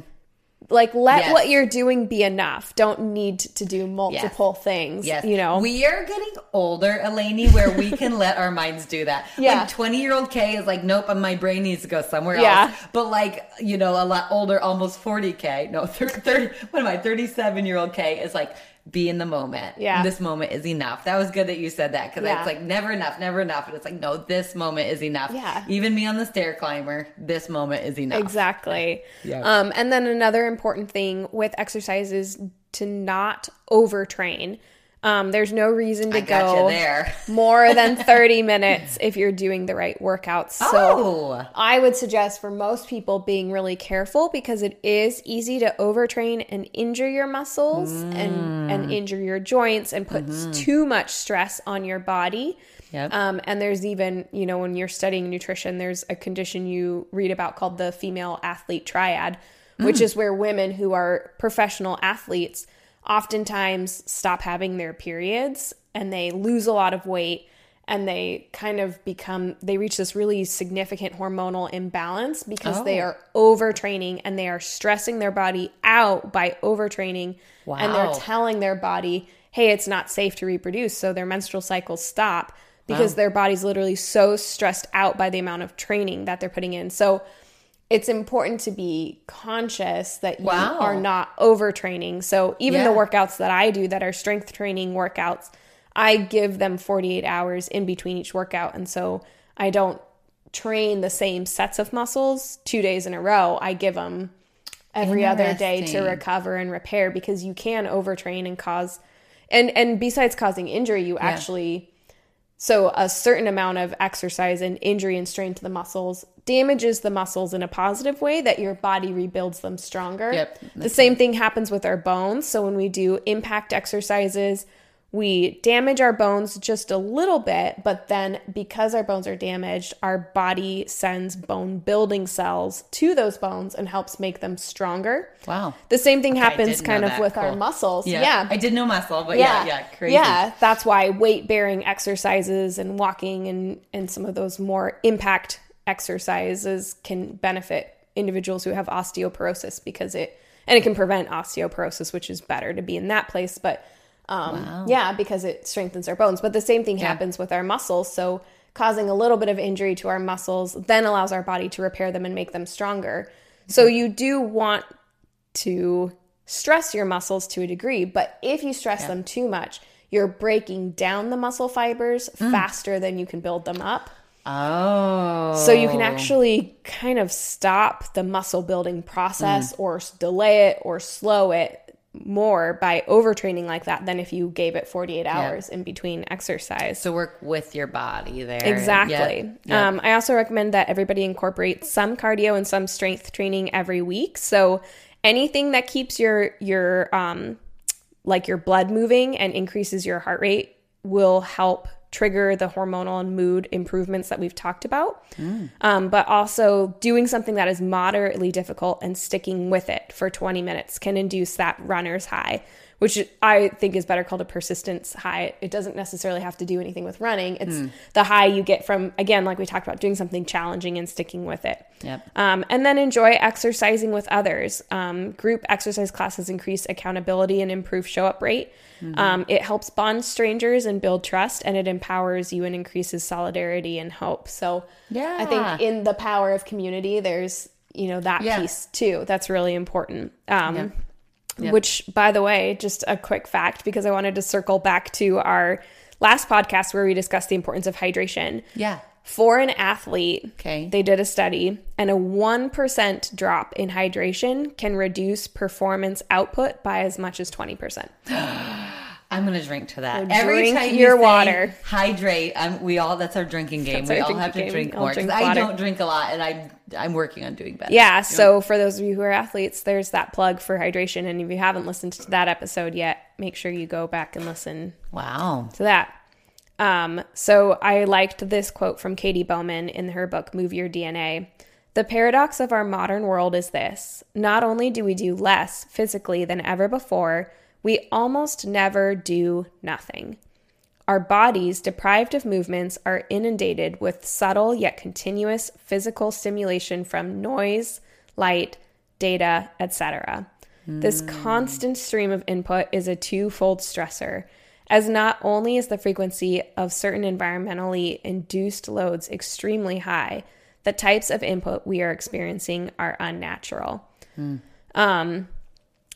like let Yes. what you're doing be enough. Don't need to do multiple things. Yes. You know. we are getting older, Elanie, where we can let our minds do that. Yeah. Like 20 year old Kay is like, nope, my brain needs to go somewhere Yeah. else. But like, you know, a lot older, almost 40 Kay, no, 30, 30 what am I, 37 year old Kay is like, be in the moment. Yeah. This moment is enough. That was good that you said that because Yeah. it's like never enough, never enough. And it's like, no, this moment is enough. Yeah. Even me on the stair climber, this moment is enough. Exactly. Yeah. Um, and then another important thing with exercise is to not overtrain. Um, there's no reason to go there. more than 30 minutes if you're doing the right workouts. So Oh. I would suggest for most people being really careful because it is easy to overtrain and injure your muscles and, and injure your joints and put too much stress on your body. Yep. Um, and there's even, you know, when you're studying nutrition, there's a condition you read about called the female athlete triad, which is where women who are professional athletes oftentimes stop having their periods and they lose a lot of weight and they kind of become they reach this really significant hormonal imbalance because they Oh. are overtraining and they are stressing their body out by overtraining and they're telling their body hey it's not safe to reproduce. So their menstrual cycles stop because their body's literally so stressed out by the amount of training that they're putting in. So it's important to be conscious that you Wow. are not overtraining. So even the workouts that I do that are strength training workouts, I give them 48 hours in between each workout. And so I don't train the same sets of muscles 2 days in a row. I give them every other day to recover and repair because you can overtrain and cause and and besides causing injury, you actually so a certain amount of exercise and injury and strain to the muscles damages the muscles in a positive way that your body rebuilds them stronger. Yep. The same thing happens with our bones. So when we do impact exercises, we damage our bones just a little bit, but then because our bones are damaged, our body sends bone building cells to those bones and helps make them stronger. Wow. The same thing happens kind of that. with our muscles. Yeah. yeah. I did know muscle, but yeah, yeah, crazy. Yeah, that's why weight bearing exercises and walking and and some of those more impact exercises can benefit individuals who have osteoporosis because it and it can prevent osteoporosis, which is better to be in that place. But um, yeah, because it strengthens our bones. But the same thing happens with our muscles. So causing a little bit of injury to our muscles then allows our body to repair them and make them stronger. So mm-hmm. you do want to stress your muscles to a degree, but if you stress them too much, you're breaking down the muscle fibers mm. faster than you can build them up. Oh. So you can oh. actually kind of stop the muscle building process mm. or delay it or slow it more by overtraining like that than if you gave it 48 hours in between exercise. So work with your body there. Exactly. Yep. Yep. Um, I also recommend that everybody incorporate some cardio and some strength training every week. So anything that keeps your your um, like your blood moving and increases your heart rate will help trigger the hormonal and mood improvements that we've talked about. Um, but also doing something that is moderately difficult and sticking with it for 20 minutes can induce that runner's high, which I think is better called a persistence high. It doesn't necessarily have to do anything with running. It's the high you get from, again, like we talked about, doing something challenging and sticking with it. Yep. Um, and then enjoy exercising with others. Um, group exercise classes increase accountability and improve show up rate. Um, it helps bond strangers and build trust, and it empowers you and increases solidarity and hope. So, yeah, I think in the power of community, there's you know that Yeah. piece too. That's really important. Um, Yep. Yep. Which, by the way, just a quick fact because I wanted to circle back to our last podcast where we discussed the importance of hydration. Yeah. For an athlete, Okay. they did a study, and a 1% drop in hydration can reduce performance output by as much as 20%. I'm gonna drink to that. So drink you your say water. Hydrate. Um, we all that's our drinking game. That's we all have to game. drink I'll more drink I don't drink a lot, and I I'm working on doing better. Yeah, so for those of you who are athletes, there's that plug for hydration. And if you haven't listened to that episode yet, make sure you go back and listen Wow. to that. Um, so I liked this quote from Katy Bowman in her book, Move Your DNA. The paradox of our modern world is this not only do we do less physically than ever before, we almost never do nothing. Our bodies, deprived of movements, are inundated with subtle yet continuous physical stimulation from noise, light, data, etc. This constant stream of input is a twofold stressor, as not only is the frequency of certain environmentally induced loads extremely high, the types of input we are experiencing are unnatural. Um,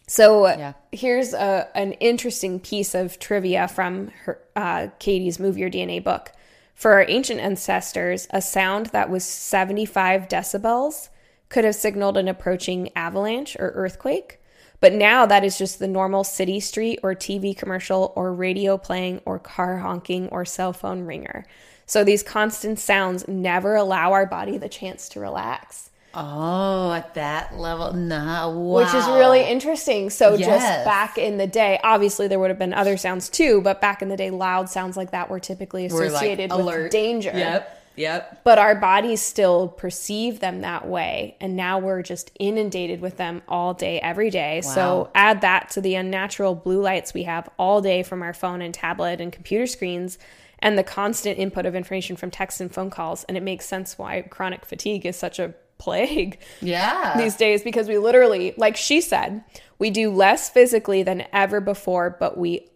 so Yeah. here's a, an interesting piece of trivia from her, uh, Katy's Move Your DNA book. For our ancient ancestors, a sound that was 75 decibels could have signaled an approaching avalanche or earthquake. But now that is just the normal city street or TV commercial or radio playing or car honking or cell phone ringer. So these constant sounds never allow our body the chance to relax Oh, at that level, nah, wow. which is really interesting. So Yes. just back in the day, obviously there would have been other sounds too, but back in the day, loud sounds like that were typically We're, like, associated with alert. danger. Yep, yep. But our bodies still perceive them that way, and now we're just inundated with them all day, every day. So add that to the unnatural blue lights we have all day from our phone and tablet and computer screens. And the constant input of information from texts and phone calls. And it makes sense why chronic fatigue is such a plague Yeah. these days because we literally, like she said, we do less physically than ever before, but we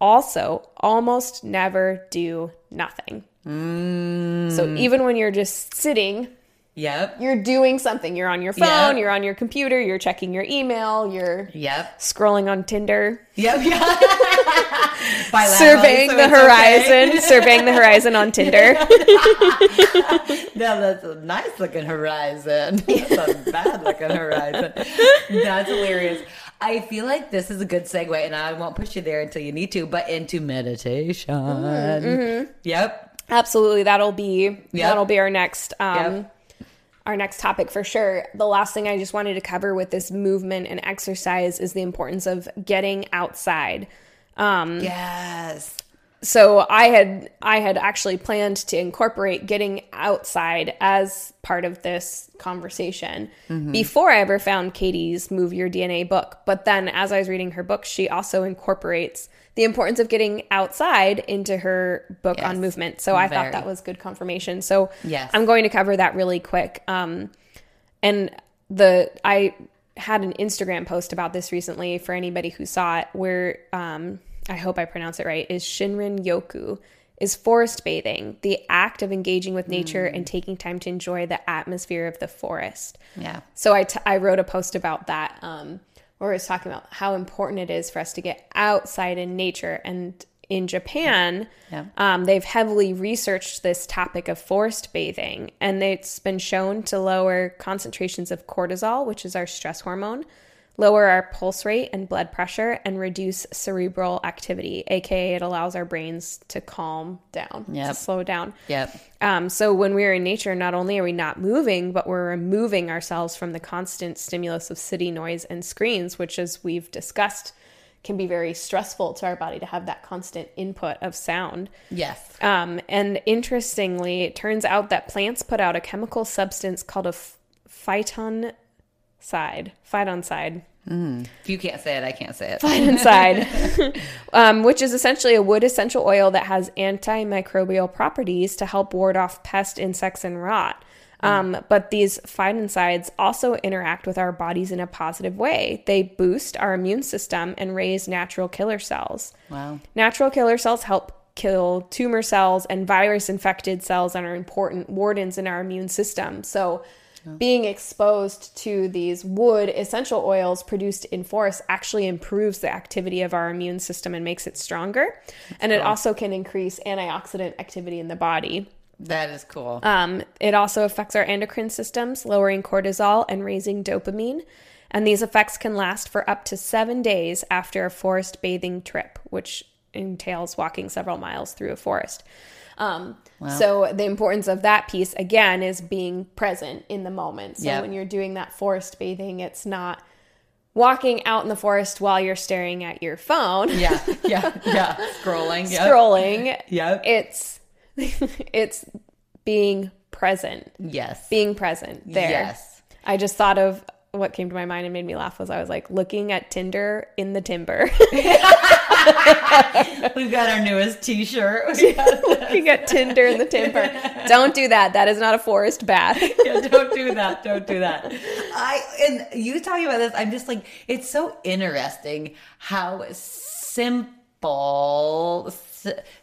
also almost never do nothing. Mm. So even when you're just sitting, yep, you're doing something. You're on your phone, Yep. you're on your computer, you're checking your email, you're yep, scrolling on Tinder, yep, yeah. Surveying so the it's okay. horizon, surveying the horizon on Tinder. No, that's a nice looking horizon. That's a bad looking horizon. That's hilarious. I feel like this is a good segue, and I won't push you there until you need to, but into meditation. Mm-hmm. Yep. Absolutely, that'll be that'll be our next um Yep. our next topic for sure. The last thing I just wanted to cover with this movement and exercise is the importance of getting outside. Um Yes. so I had I had actually planned to incorporate getting outside as part of this conversation before I ever found Katy's Move Your DNA book. But then as I was reading her book, she also incorporates the importance of getting outside into her book on movement. So I thought that was good confirmation. So Yes. I'm going to cover that really quick. Um and the I had an Instagram post about this recently for anybody who saw it, where um, I hope I pronounce it right, is Shinrin Yoku, is forest bathing, the act of engaging with nature and taking time to enjoy the atmosphere of the forest. Yeah. So I, t- I wrote a post about that um, where I was talking about how important it is for us to get outside in nature. And in Japan, Yeah. um, they've heavily researched this topic of forest bathing, and it's been shown to lower concentrations of cortisol, which is our stress hormone, lower our pulse rate and blood pressure, and reduce cerebral activity, aka it allows our brains to calm down, to slow down. Yep. Um, so when we're in nature, not only are we not moving, but we're removing ourselves from the constant stimulus of city noise and screens, which, as we've discussed, can be very stressful to our body to have that constant input of sound. Yes. Um, and interestingly, it turns out that plants put out a chemical substance called a ph- phytoncide. Phytoncide. If you can't say it, I can't say it. inside, um, which is essentially a wood essential oil that has antimicrobial properties to help ward off pest, insects, and rot. Um, but these phytoncides also interact with our bodies in a positive way. They boost our immune system and raise natural killer cells. Wow. Natural killer cells help kill tumor cells and virus infected cells and are important wardens in our immune system. So, being exposed to these wood essential oils produced in forests actually improves the activity of our immune system and makes it stronger. and it also can increase antioxidant activity in the body. That is cool. Um, it also affects our endocrine systems, lowering cortisol and raising dopamine. And these effects can last for up to seven days after a forest bathing trip, which entails walking several miles through a forest. Um, So, the importance of that piece, again, is being present in the moment. So, Yep. when you're doing that forest bathing, it's not walking out in the forest while you're staring at your phone, yeah. Yeah. Yeah. Scrolling. Yep. scrolling. Yep. It's it's being present yes. being present there. Yes. I just thought of what came to my mind and made me laugh was I was like looking at Tinder in the timber. We've got our newest T-shirt. We got- you got Tinder in the timber. Don't do that. That is not a forest bath. yeah, don't do that. Don't do that. I and you talking about this, I'm just like, it's so interesting how simple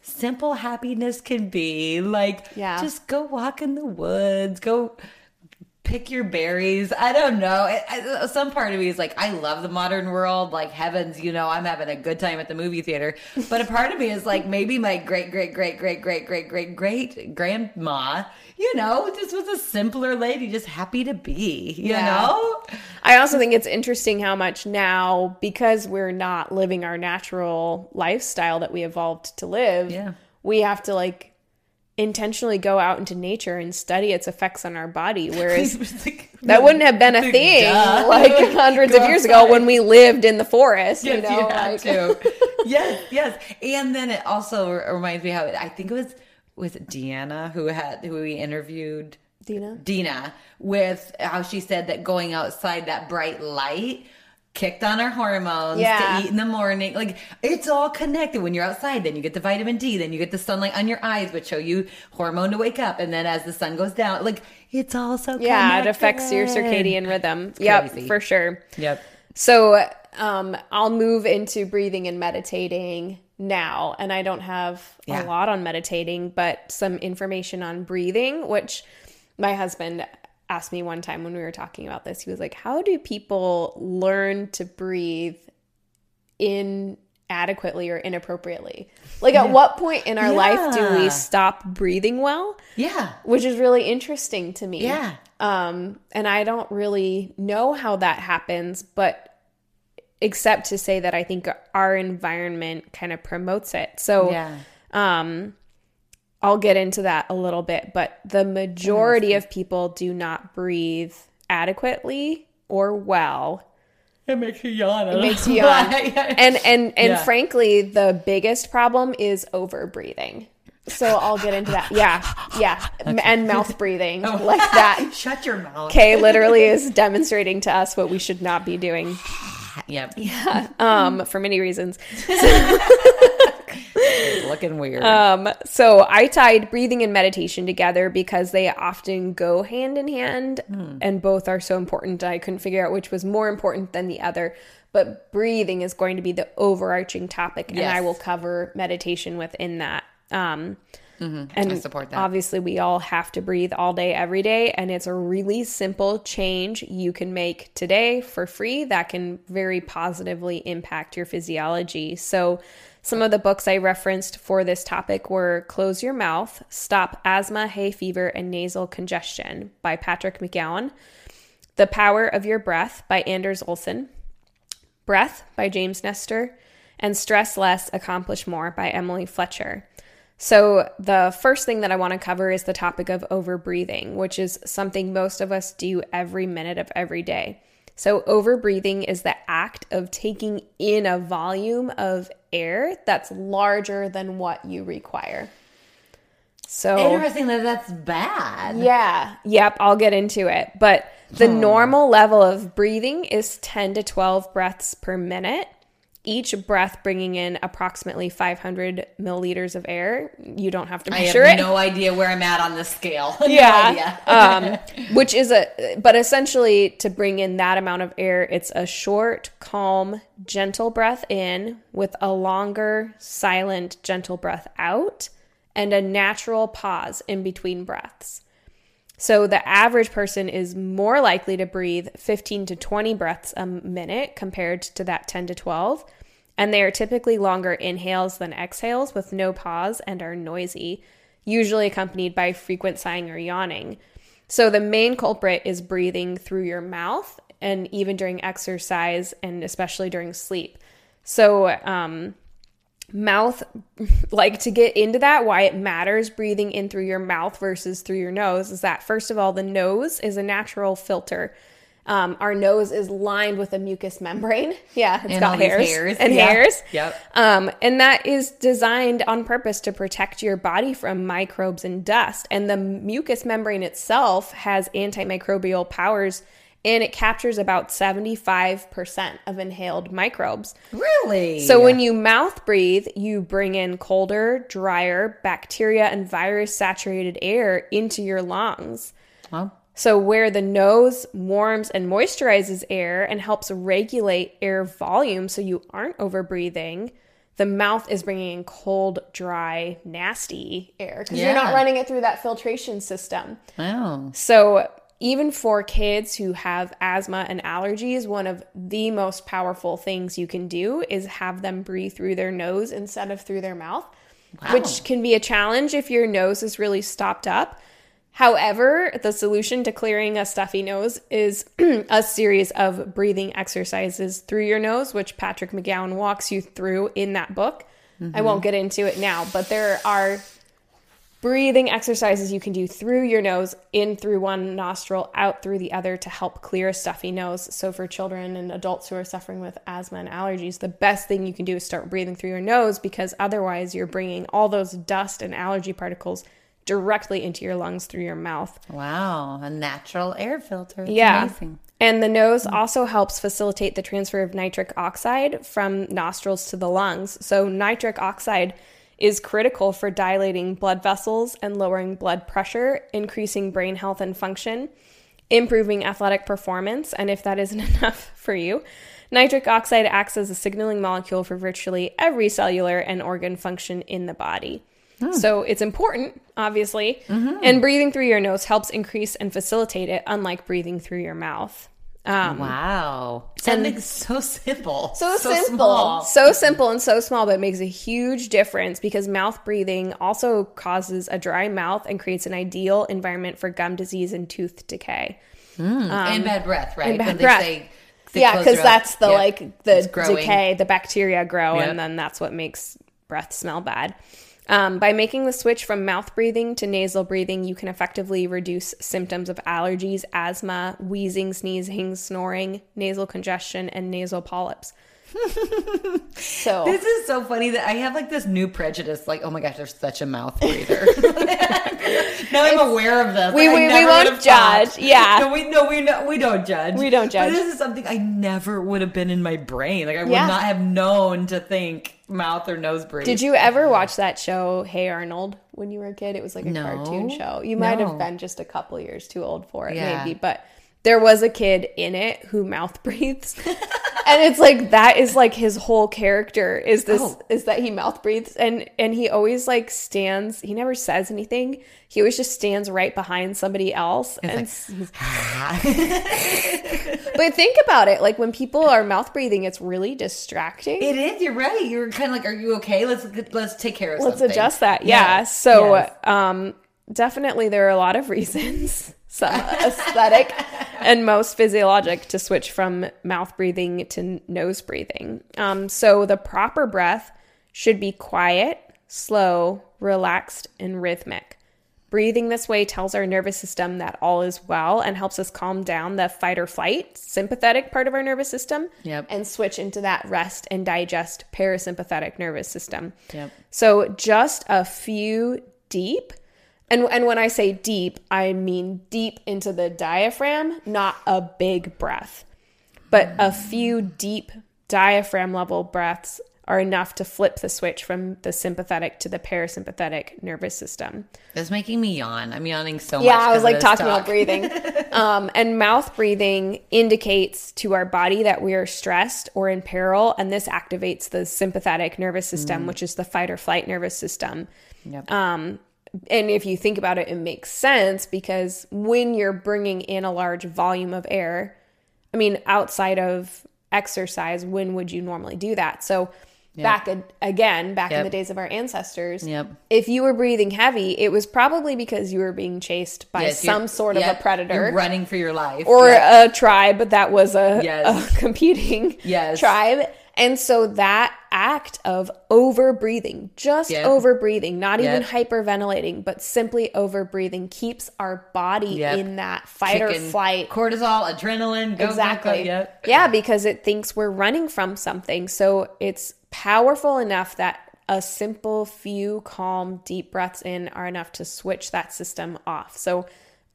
simple happiness can be. Like, Yeah. just go walk in the woods, go pick your berries. I don't know. It, I, some part of me is like, I love the modern world. Like, heavens, you know, I'm having a good time at the movie theater. But a part of me is like, maybe my great, great, great, great, great, great, great, great grandma, you know, just was a simpler lady, just happy to be, you Yeah. know? I also think it's interesting how much now, because we're not living our natural lifestyle that we evolved to live, Yeah. we have to like intentionally go out into nature and study its effects on our body. Whereas that wouldn't have been a thing Duh. like hundreds of years ago when we lived in the forest. Yes, you know, you like- to. yes, yes. And then it also reminds me how I think it was was it Deanna who had who we interviewed Dina? Dina with how she said that going outside that bright light kicked on our hormones Yeah. to eat in the morning. Like it's all connected. When you're outside, then you get the vitamin D, then you get the sunlight on your eyes, which show you hormone to wake up. And then as the sun goes down, like it's all so Yeah, it affects your circadian rhythm. Yep, crazy. for sure. Yep. So um, I'll move into breathing and meditating now. And I don't have Yeah. a lot on meditating, but some information on breathing, which my husband asked me one time when we were talking about this. He was like, How do people learn to breathe inadequately or inappropriately? Like, at what point in our life do we stop breathing well? Yeah. Which is really interesting to me. Yeah. Um, and I don't really know how that happens, but except to say that I think our environment kind of promotes it. So, Yeah. um, I'll get into that a little bit, but the majority of people do not breathe adequately or well. It makes you yawn. It makes you yawn. And and and Yeah. frankly, the biggest problem is over breathing. So I'll get into that. Yeah, yeah, M- and mouth breathing like that. Shut your mouth. Kay literally is demonstrating to us what we should not be doing Yep. Yeah. um, for many reasons. Looking weird. Um, so I tied breathing and meditation together because they often go hand in hand and both are so important. I couldn't figure out which was more important than the other. But breathing is going to be the overarching topic, and I will cover meditation within that. Um, And I support that. obviously, we all have to breathe all day, every day. And it's a really simple change you can make today for free that can very positively impact your physiology. So, some of the books I referenced for this topic were Close Your Mouth, Stop Asthma, Hay Fever, and Nasal Congestion by Patrick McKeown, The Power of Your Breath by Anders Olsson, Breath by James Nestor, and Stress Less, Accomplish More by Emily Fletcher. So, the first thing that I want to cover is the topic of overbreathing, which is something most of us do every minute of every day. So, overbreathing is the act of taking in a volume of air that's larger than what you require. So, Interesting that that's bad. yeah. Yep. I'll get into it. But the hmm. normal level of breathing is 10 to 12 breaths per minute. Each breath bringing in approximately 500 milliliters of air. You don't have to I measure have it. no idea where I'm at on this scale. yeah. idea. um, which is a, but essentially to bring in that amount of air, it's a short, calm, gentle breath in with a longer, silent, gentle breath out and a natural pause in between breaths. So the average person is more likely to breathe 15 to 20 breaths a minute compared to that 10 to 12. And they are typically longer inhales than exhales with no pause and are noisy, usually accompanied by frequent sighing or yawning. So the main culprit is breathing through your mouth and even during exercise and especially during sleep. So, um, mouth like to get into that why it matters breathing in through your mouth versus through your nose is that first of all the nose is a natural filter. Um, our nose is lined with a mucous membrane. Yeah it's And got hairs, hairs, and yeah. hairs. Yep. um, and that is designed on purpose to protect your body from microbes and dust. And the mucous membrane itself has antimicrobial powers and it captures about 75% of inhaled microbes. Really? So when you mouth breathe, you bring in colder, drier, bacteria and virus saturated air into your lungs. Wow. So, where the nose warms and moisturizes air and helps regulate air volume so you aren't overbreathing, the mouth is bringing in cold, dry, nasty air because you're not running it through that filtration system. wow. So, even for kids who have asthma and allergies, one of the most powerful things you can do is have them breathe through their nose instead of through their mouth, which can be a challenge if your nose is really stopped up. However, the solution to clearing a stuffy nose is a series of breathing exercises through your nose, which Patrick McKeown walks you through in that book. I won't mm-hmm. get into it now, but there are breathing exercises you can do through your nose, in through one nostril, out through the other to help clear a stuffy nose. So, for children and adults who are suffering with asthma and allergies, the best thing you can do is start breathing through your nose because otherwise you're bringing all those dust and allergy particles directly into your lungs through your mouth. Wow. A natural air filter. It's Yeah. Amazing. And the nose also helps facilitate the transfer of nitric oxide from nostrils to the lungs. So, nitric oxide is critical for dilating blood vessels and lowering blood pressure, increasing brain health and function, improving athletic performance. And if that isn't enough for you, nitric oxide acts as a signaling molecule for virtually every cellular and organ function in the body. Hmm. So it's important, obviously, mm-hmm. and breathing through your nose helps increase and facilitate it, unlike breathing through your mouth. Um, Wow. Something so simple. so, simple, small. so simple and so small, but it makes a huge difference because mouth breathing also causes a dry mouth and creates an ideal environment for gum disease and tooth decay. and bad breath, right? and bad When they breath. say yeah, because that's the Yep. like the decay, the bacteria grow, Yep. and then that's what makes breath smell bad. Um, by making the switch from mouth breathing to nasal breathing, you can effectively reduce symptoms of allergies, asthma, wheezing, sneezing, snoring, nasal congestion, and nasal polyps. so This is so funny that I have like this new prejudice, like, oh my gosh, there's such a mouth breather. now I'm aware of this. We- we- we won't thought. judge. Yeah. No, we no, we no, we don't judge. We don't But judge. this is something I never would have been in my brain. Like I would Yeah. not have known to think mouth or nose breathe. Did you ever watch that show, Hey Arnold, when you were a kid? It was like a No. cartoon show. You might No. have been just a couple years too old for it, Yeah. maybe. But there was a kid in it who mouth breathes. and it's like that is like his whole character is this Oh. is that he mouth breathes and and he always like stands he never says anything he always just stands right behind somebody else and s- but think about it like when people are mouth breathing it's really distracting It is. You're right. You're kind of like, are you okay? Let's let's take care of let's something. adjust that yeah so yes. um definitely there are a lot of reasons some aesthetic and most physiologic to switch from mouth breathing to nose breathing um so the proper breath should be quiet slow relaxed and rhythmic breathing this way tells our nervous system that all is well and helps us calm down the fight or flight sympathetic part of our nervous system Yep. and switch into that rest and digest parasympathetic nervous system Yep. so just a few deep, and and when I say deep, I mean deep into the diaphragm, not a big breath. But a few deep diaphragm level breaths are enough to flip the switch from the sympathetic to the parasympathetic nervous system. That's making me yawn. I'm yawning so much. Yeah, I was like talking talk. about breathing. um, and mouth breathing indicates to our body that we are stressed or in peril, and this activates the sympathetic nervous system, which is the fight or flight nervous system. Yep. Um, and if you think about it, it makes sense because when you're bringing in a large volume of air, I mean, outside of exercise, when would you normally do that? So, back a- again, back in the days of our ancestors, Yep. if you were breathing heavy, it was probably because you were being chased by Yes, some sort yep, of a predator You're running for your life. or Yep. a tribe that was a, Yes. a competing Yes. tribe. And so that act of over breathing, just Yep. over breathing, not even hyperventilating, but simply over breathing, keeps our body Yep. in that fight or flight. cortisol, adrenaline, go, exactly. Go, go, yep. Yeah, because it thinks we're running from something. So it's powerful enough that a simple few calm, deep breaths in are enough to switch that system off. So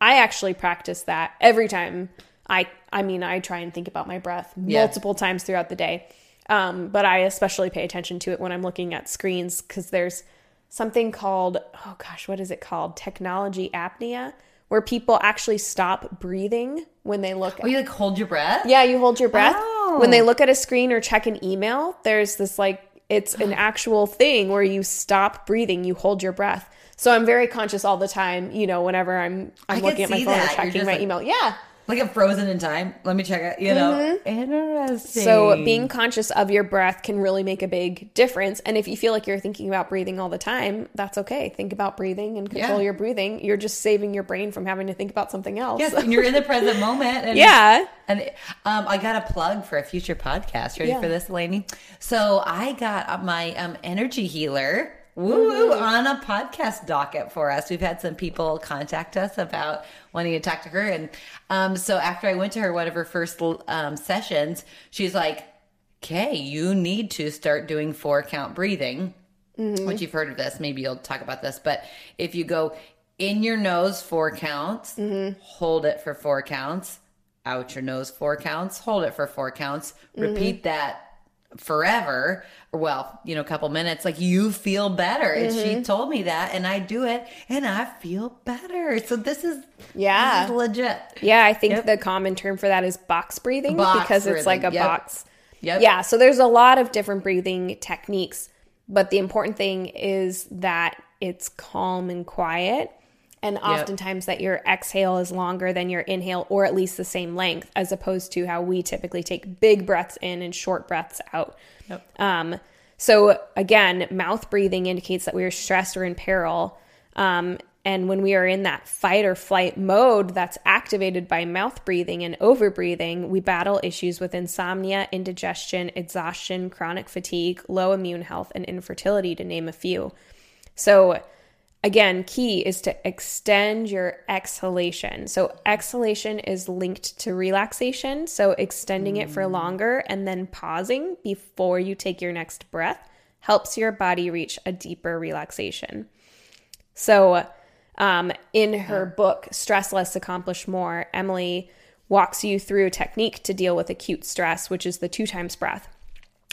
I actually practice that every time I I mean, I try and think about my breath Yeah. multiple times throughout the day. Um, but I especially pay attention to it when I'm looking at screens because there's something called, oh gosh, what is it called? Technology apnea, where people actually stop breathing when they look Oh, you like hold your breath? yeah, you hold your breath. Oh. When they look at a screen or check an email, there's this like, it's an actual thing where you stop breathing, you hold your breath. So I'm very conscious all the time, you know, whenever I'm I'm looking at my phone that. or checking my like- email. Yeah. Like a frozen in time. Let me check it. You know, interesting. Mm-hmm. So being conscious of your breath can really make a big difference. And if you feel like you're thinking about breathing all the time, that's okay. Think about breathing and control Yeah. your breathing. You're just saving your brain from having to think about something else. yes, and you're in the present moment. And yeah. And um, I got a plug for a future podcast. Ready Yeah. for this, Lainey? So I got uh, my um, energy healer. Woo Mm-hmm. on a podcast docket for us. We've had some people contact us about wanting to talk to her, and um, so after I went to her one of her first um, sessions, she's like, "Okay, you need to start doing four count breathing." Mm-hmm. Which you've heard of this. Maybe you'll talk about this, but if you go in your nose four counts, Mm-hmm. hold it for four counts, out your nose four counts, hold it for four counts, Mm-hmm. repeat that forever well you know a couple minutes like you feel better and Mm-hmm. she told me that and i do it and i feel better so this is Yeah. this is legit Yeah, I think Yep. the common term for that is box breathing Box because it's like a yep. box. Yep. Yeah, so there's a lot of different breathing techniques, but the important thing is that it's calm and quiet. And oftentimes that your exhale is longer than your inhale or at least the same length as opposed to how we typically take big breaths in and short breaths out. Yep. Um, so again, mouth breathing indicates that we are stressed or in peril. Um, and when we are in that fight or flight mode that's activated by mouth breathing and over breathing, we battle issues with insomnia, indigestion, exhaustion, chronic fatigue, low immune health, and infertility, to name a few. So, again, key is to extend your exhalation. So, exhalation is linked to relaxation. So, extending it for longer and then pausing before you take your next breath helps your body reach a deeper relaxation. So, um, in her book, Stress Less, Accomplish More, Emily walks you through a technique to deal with acute stress, which is the two times breath,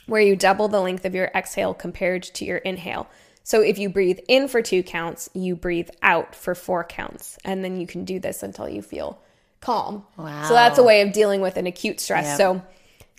where you double the length of your exhale compared to your inhale. So if you breathe in for two counts, you breathe out for four counts. And then you can do this until you feel calm. Wow. So that's a way of dealing with an acute stress. Yep. So,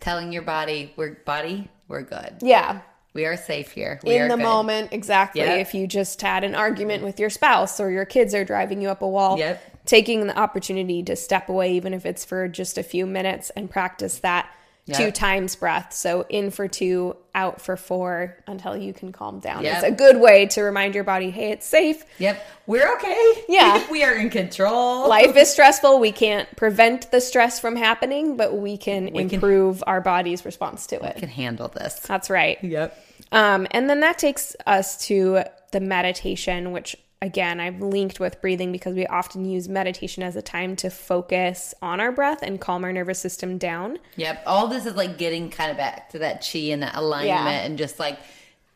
telling your body we're body we're good yeah, we are safe here we in the good. moment exactly Yep. if you just had an argument with your spouse or your kids are driving you up a wall Yep. taking the opportunity to step away even if it's for just a few minutes and practice that two times breath. So in for two out for four until you can calm down. Yep. it's a good way to remind your body hey it's safe. Yep. We're okay. Yeah. we are in control. Life is stressful. We can't prevent the stress from happening but we can can- improve our body's response to it. Can handle this. That's right. Yep. Um, and then that takes us to the meditation, which again, I've linked with breathing because we often use meditation as a time to focus on our breath and calm our nervous system down. Yep. All this is like getting kind of back to that chi and that alignment Yeah. and just like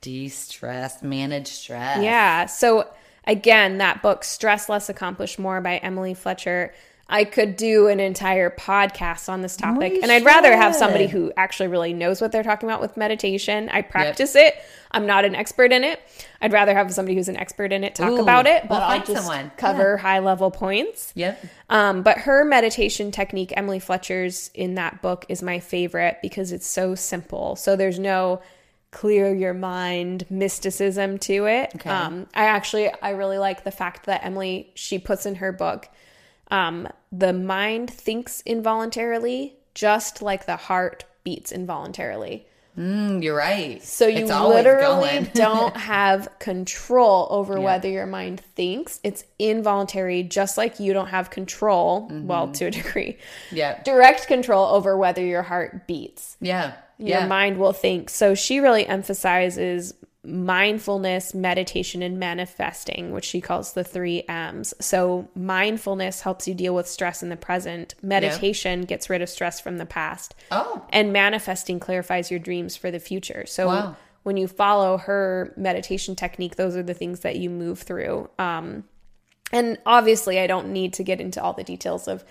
de-stress, manage stress. Yeah. So again, that book, Stress Less, Accomplish More by Emily Fletcher. I could do an entire podcast on this topic, We and I'd rather have somebody who actually really knows what they're talking about with meditation. I practice it. I'm not an expert in it. I'd rather have somebody who's an expert in it talk Ooh, about it, but we'll I'll just someone. cover high level points. Yep. Um, but her meditation technique, Emily Fletcher's in that book, is my favorite because it's so simple. So there's no clear your mind mysticism to it. Okay. Um, I actually I really like the fact that Emily she puts in her book, um, the mind thinks involuntarily, just like the heart beats involuntarily. Mm, you're right. So you literally don't have control over whether your mind thinks. It's involuntary, just like you don't have control, well, Mm-hmm. to a degree, yeah. direct control over whether your heart beats. Yeah. Your Yeah. mind will think. So she really emphasizes mindfulness, meditation, and manifesting, which she calls the three M's. So mindfulness helps you deal with stress in the present, meditation gets rid of stress from the past Oh. and manifesting clarifies your dreams for the future. So Wow. when you follow her meditation technique, those are the things that you move through. Um, and obviously, I don't need to get into all the details of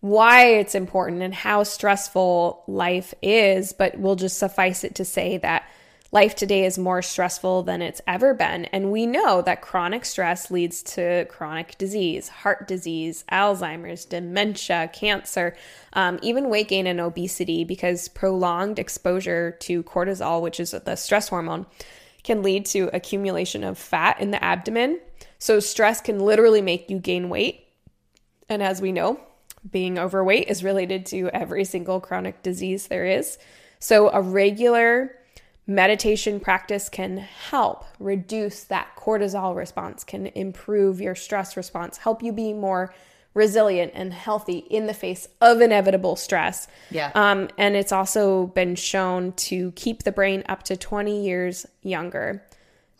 why it's important and how stressful life is, but we'll just suffice it to say that life today is more stressful than it's ever been. And we know that chronic stress leads to chronic disease, heart disease, Alzheimer's, dementia, cancer, um, even weight gain and obesity, because prolonged exposure to cortisol, which is the stress hormone, can lead to accumulation of fat in the abdomen. So, stress can literally make you gain weight. And as we know, being overweight is related to every single chronic disease there is. So, a regular meditation practice can help reduce that cortisol response, can improve your stress response, help you be more resilient and healthy in the face of inevitable stress. Yeah. Um, and it's also been shown to keep the brain up to 20 years younger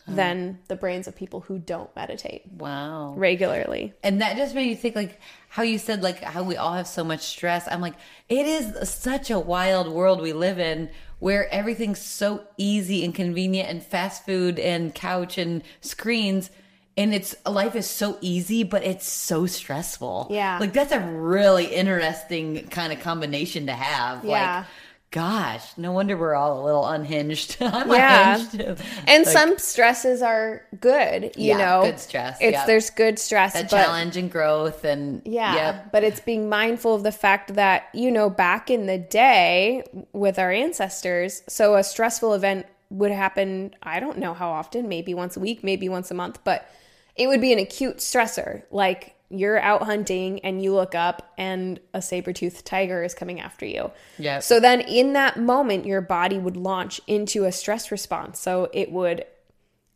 than the brains of people who don't meditate Wow. regularly. And that just made me think like how you said like how we all have so much stress. I'm like, it is such a wild world we live in where everything's so easy and convenient and fast food and couch and screens and it's life is so easy but it's so stressful. Yeah. Like that's a really interesting kind of combination to have. Yeah. Like gosh, no wonder we're all a little unhinged. I'm Yeah. unhinged. And Like, some stresses are good, you Yeah, know. good stress, It's yeah. there's good stress, that but challenge and growth and yeah, yep. but it's being mindful of the fact that you know back in the day with our ancestors, so a stressful event would happen. I don't know how often, maybe once a week, maybe once a month, but it would be an acute stressor, like. You're out hunting and you look up and a saber-toothed tiger is coming after you. Yep. So then in that moment your body would launch into a stress response. So it would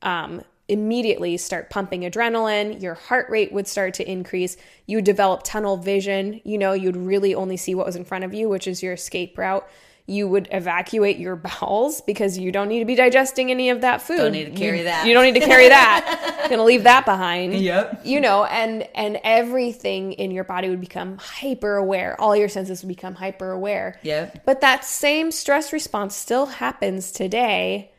um, immediately start pumping adrenaline. Your heart rate would start to increase. You develop tunnel vision. You know, you'd really only see what was in front of you, which is your escape route. You would evacuate your bowels because you don't need to be digesting any of that food. You don't need to carry You- that. You don't need to carry that. Gonna leave that behind. Yep. You know, and and everything in your body would become hyper aware. All your senses would become hyper aware. Yep. But that same stress response still happens today.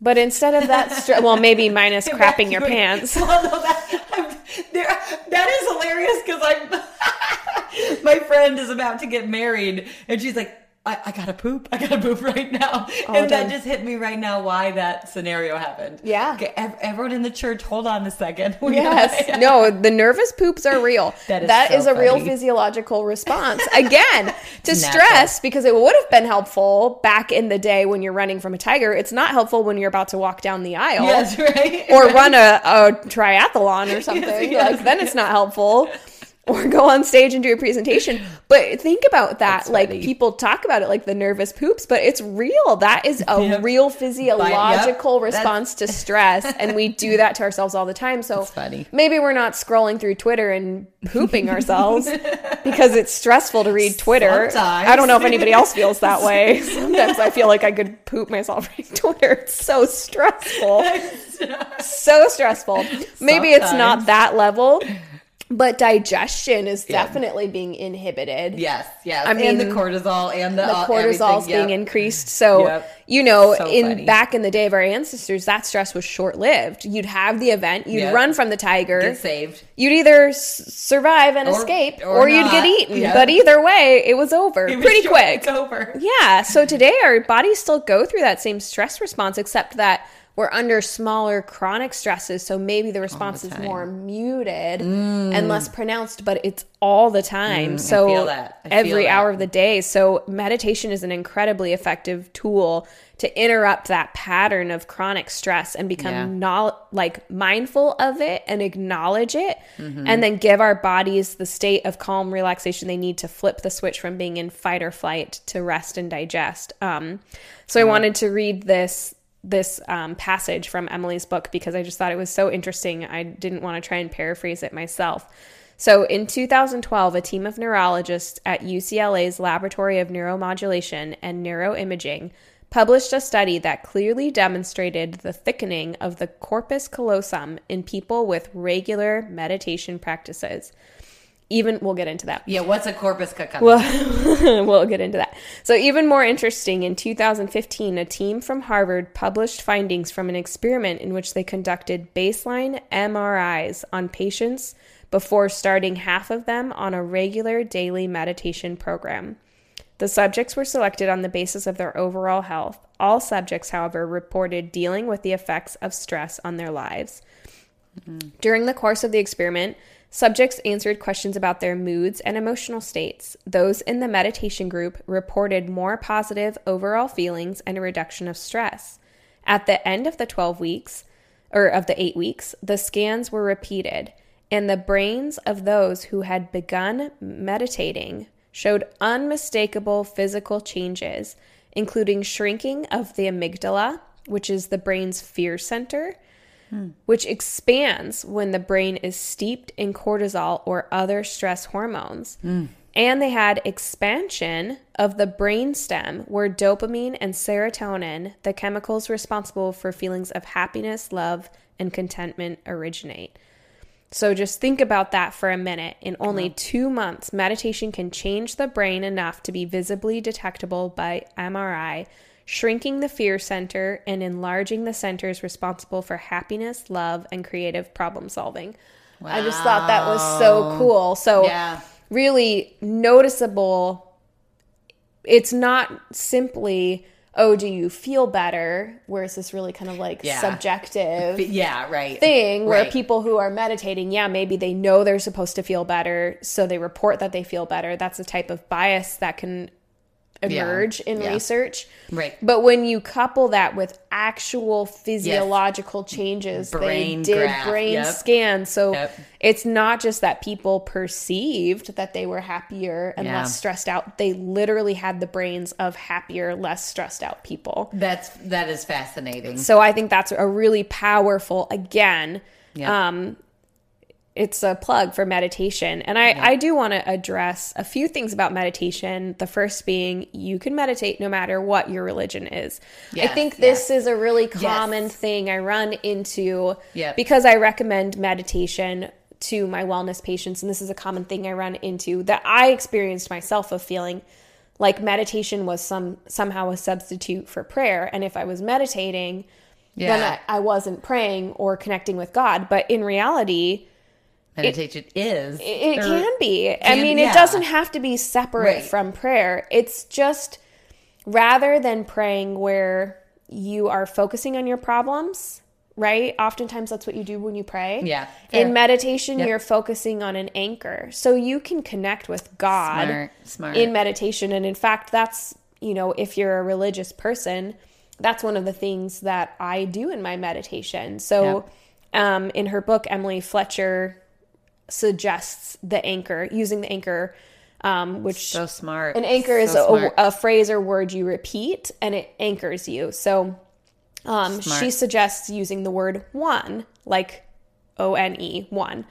But instead of that stress, well, maybe minus crapping your pants. Well, no, that, there, that is hilarious because I'm. my friend is about to get married, and she's like, I, I gotta poop. I gotta poop right now. and done. that just hit me right now why that scenario happened. Yeah. Okay, ev- everyone in the church, hold on a second. We Yes. gotta- No, the nervous poops are real. That is that so is a real physiological response. Again, to stress because it would have been helpful back in the day when you're running from a tiger. It's not helpful when you're about to walk down the aisle. Yes, right. or run a, a triathlon or something. yes. Like then it's not helpful. Or go on stage and do a presentation. But think about that. That's like funny. people talk about it like the nervous poops, but it's real. That is a Yep. real physiological That's- response to stress. And we do that to ourselves all the time. So maybe we're not scrolling through Twitter and pooping ourselves because it's stressful to read Twitter. Sometimes. I don't know if anybody else feels that way. Sometimes I feel like I could poop myself reading Twitter. It's so stressful so stressful. Maybe it's not that level, but digestion is definitely being inhibited. yes, yes. I and the cortisol and the, The uh, cortisol's everything, being increased. So, Yep. you know, So in funny. back in the day of our ancestors, that stress was short lived. You'd have the event, you'd Yep. run from the tiger, Get saved. you'd either s- survive and Or- escape or or, you'd get eaten. Yep. But either way, it was over It was pretty quick. It's over. Yeah. So today our bodies still go through that same stress response, except that we're under smaller chronic stresses. So maybe the response is. Mm. more muted and less pronounced, but it's all the time. I so feel that. I feel every that. hour of the day. So meditation is an incredibly effective tool to interrupt that pattern of chronic stress and become Yeah. not like mindful of it and acknowledge it Mm-hmm. and then give our bodies the state of calm relaxation they need to flip the switch from being in fight or flight to rest and digest um, so i wanted to read this this um, passage from emily's book because i just thought it was so interesting i didn't want to try and paraphrase it myself so in 2012 a team of neurologists at ucla's laboratory of neuromodulation and neuroimaging published a study that clearly demonstrated the thickening of the corpus callosum in people with regular meditation practices. Even we'll get into that. Yeah, what's a corpus callosum? Well, we'll get into that. So, even more interesting, in 2015, a team from Harvard published findings from an experiment in which they conducted baseline MRIs on patients before starting half of them on a regular daily meditation program. The subjects were selected on the basis of their overall health. All subjects, however, reported dealing with the effects of stress on their lives. Mm-hmm. During the course of the experiment, subjects answered questions about their moods and emotional states. Those in the meditation group reported more positive overall feelings and a reduction of stress. At the end of the 12 weeks, or of the eight weeks, the scans were repeated, and the brains of those who had begun meditating showed unmistakable physical changes, including shrinking of the amygdala, which is the brain's fear center, which expands when the brain is steeped in cortisol or other stress hormones. And they had expansion of the brainstem, where dopamine and serotonin, the chemicals responsible for feelings of happiness, love, and contentment, originate. So just think about that for a minute. In only two months, meditation can change the brain enough to be visibly detectable by MRI, shrinking the fear center and enlarging the centers responsible for happiness, love, and creative problem solving. I just thought that was so cool. So, Yeah. really noticeable. It's not simply, oh, do you feel better? Where it's this really kind of like Yeah. subjective yeah, right. thing where Right. people who are meditating, yeah, maybe they know they're supposed to feel better, so they report that they feel better. That's a type of bias that can emerge in Yeah. research. Right. But when you couple that with actual physiological changes, Brain they did graph, brain yep. scans. So Yep. it's not just that people perceived that they were happier and Yeah. less stressed out. They literally had the brains of happier, less stressed out people. That's that is fascinating. So I think that's a really powerful again. Yeah. Um it's a plug for meditation. And I, I do want to address a few things about meditation. The first being you can meditate no matter what your religion is. I think this is a really common Yes. thing I run into Yep. because I recommend meditation to my wellness patients. And this is a common thing I run into that I experienced myself of feeling like meditation was some somehow a substitute for prayer. And if I was meditating, then I, I wasn't praying or connecting with God. But in reality, Meditation is. it, it or- can be. I mean, yeah. it doesn't have to be separate Right. from prayer. It's just rather than praying where you are focusing on your problems, right? Oftentimes that's what you do when you pray. Yeah, fair. In meditation, Yep. you're focusing on an anchor. So you can connect with God Smart, smart. in meditation. And in fact, that's, you know, if you're a religious person, that's one of the things that I do in my meditation. So um, in her book, Emily Fletcher suggests the anchor, using the anchor, um, which so smart. an anchor is a, a phrase or word you repeat and it anchors you. So um, she suggests using the word one, like O N E, one,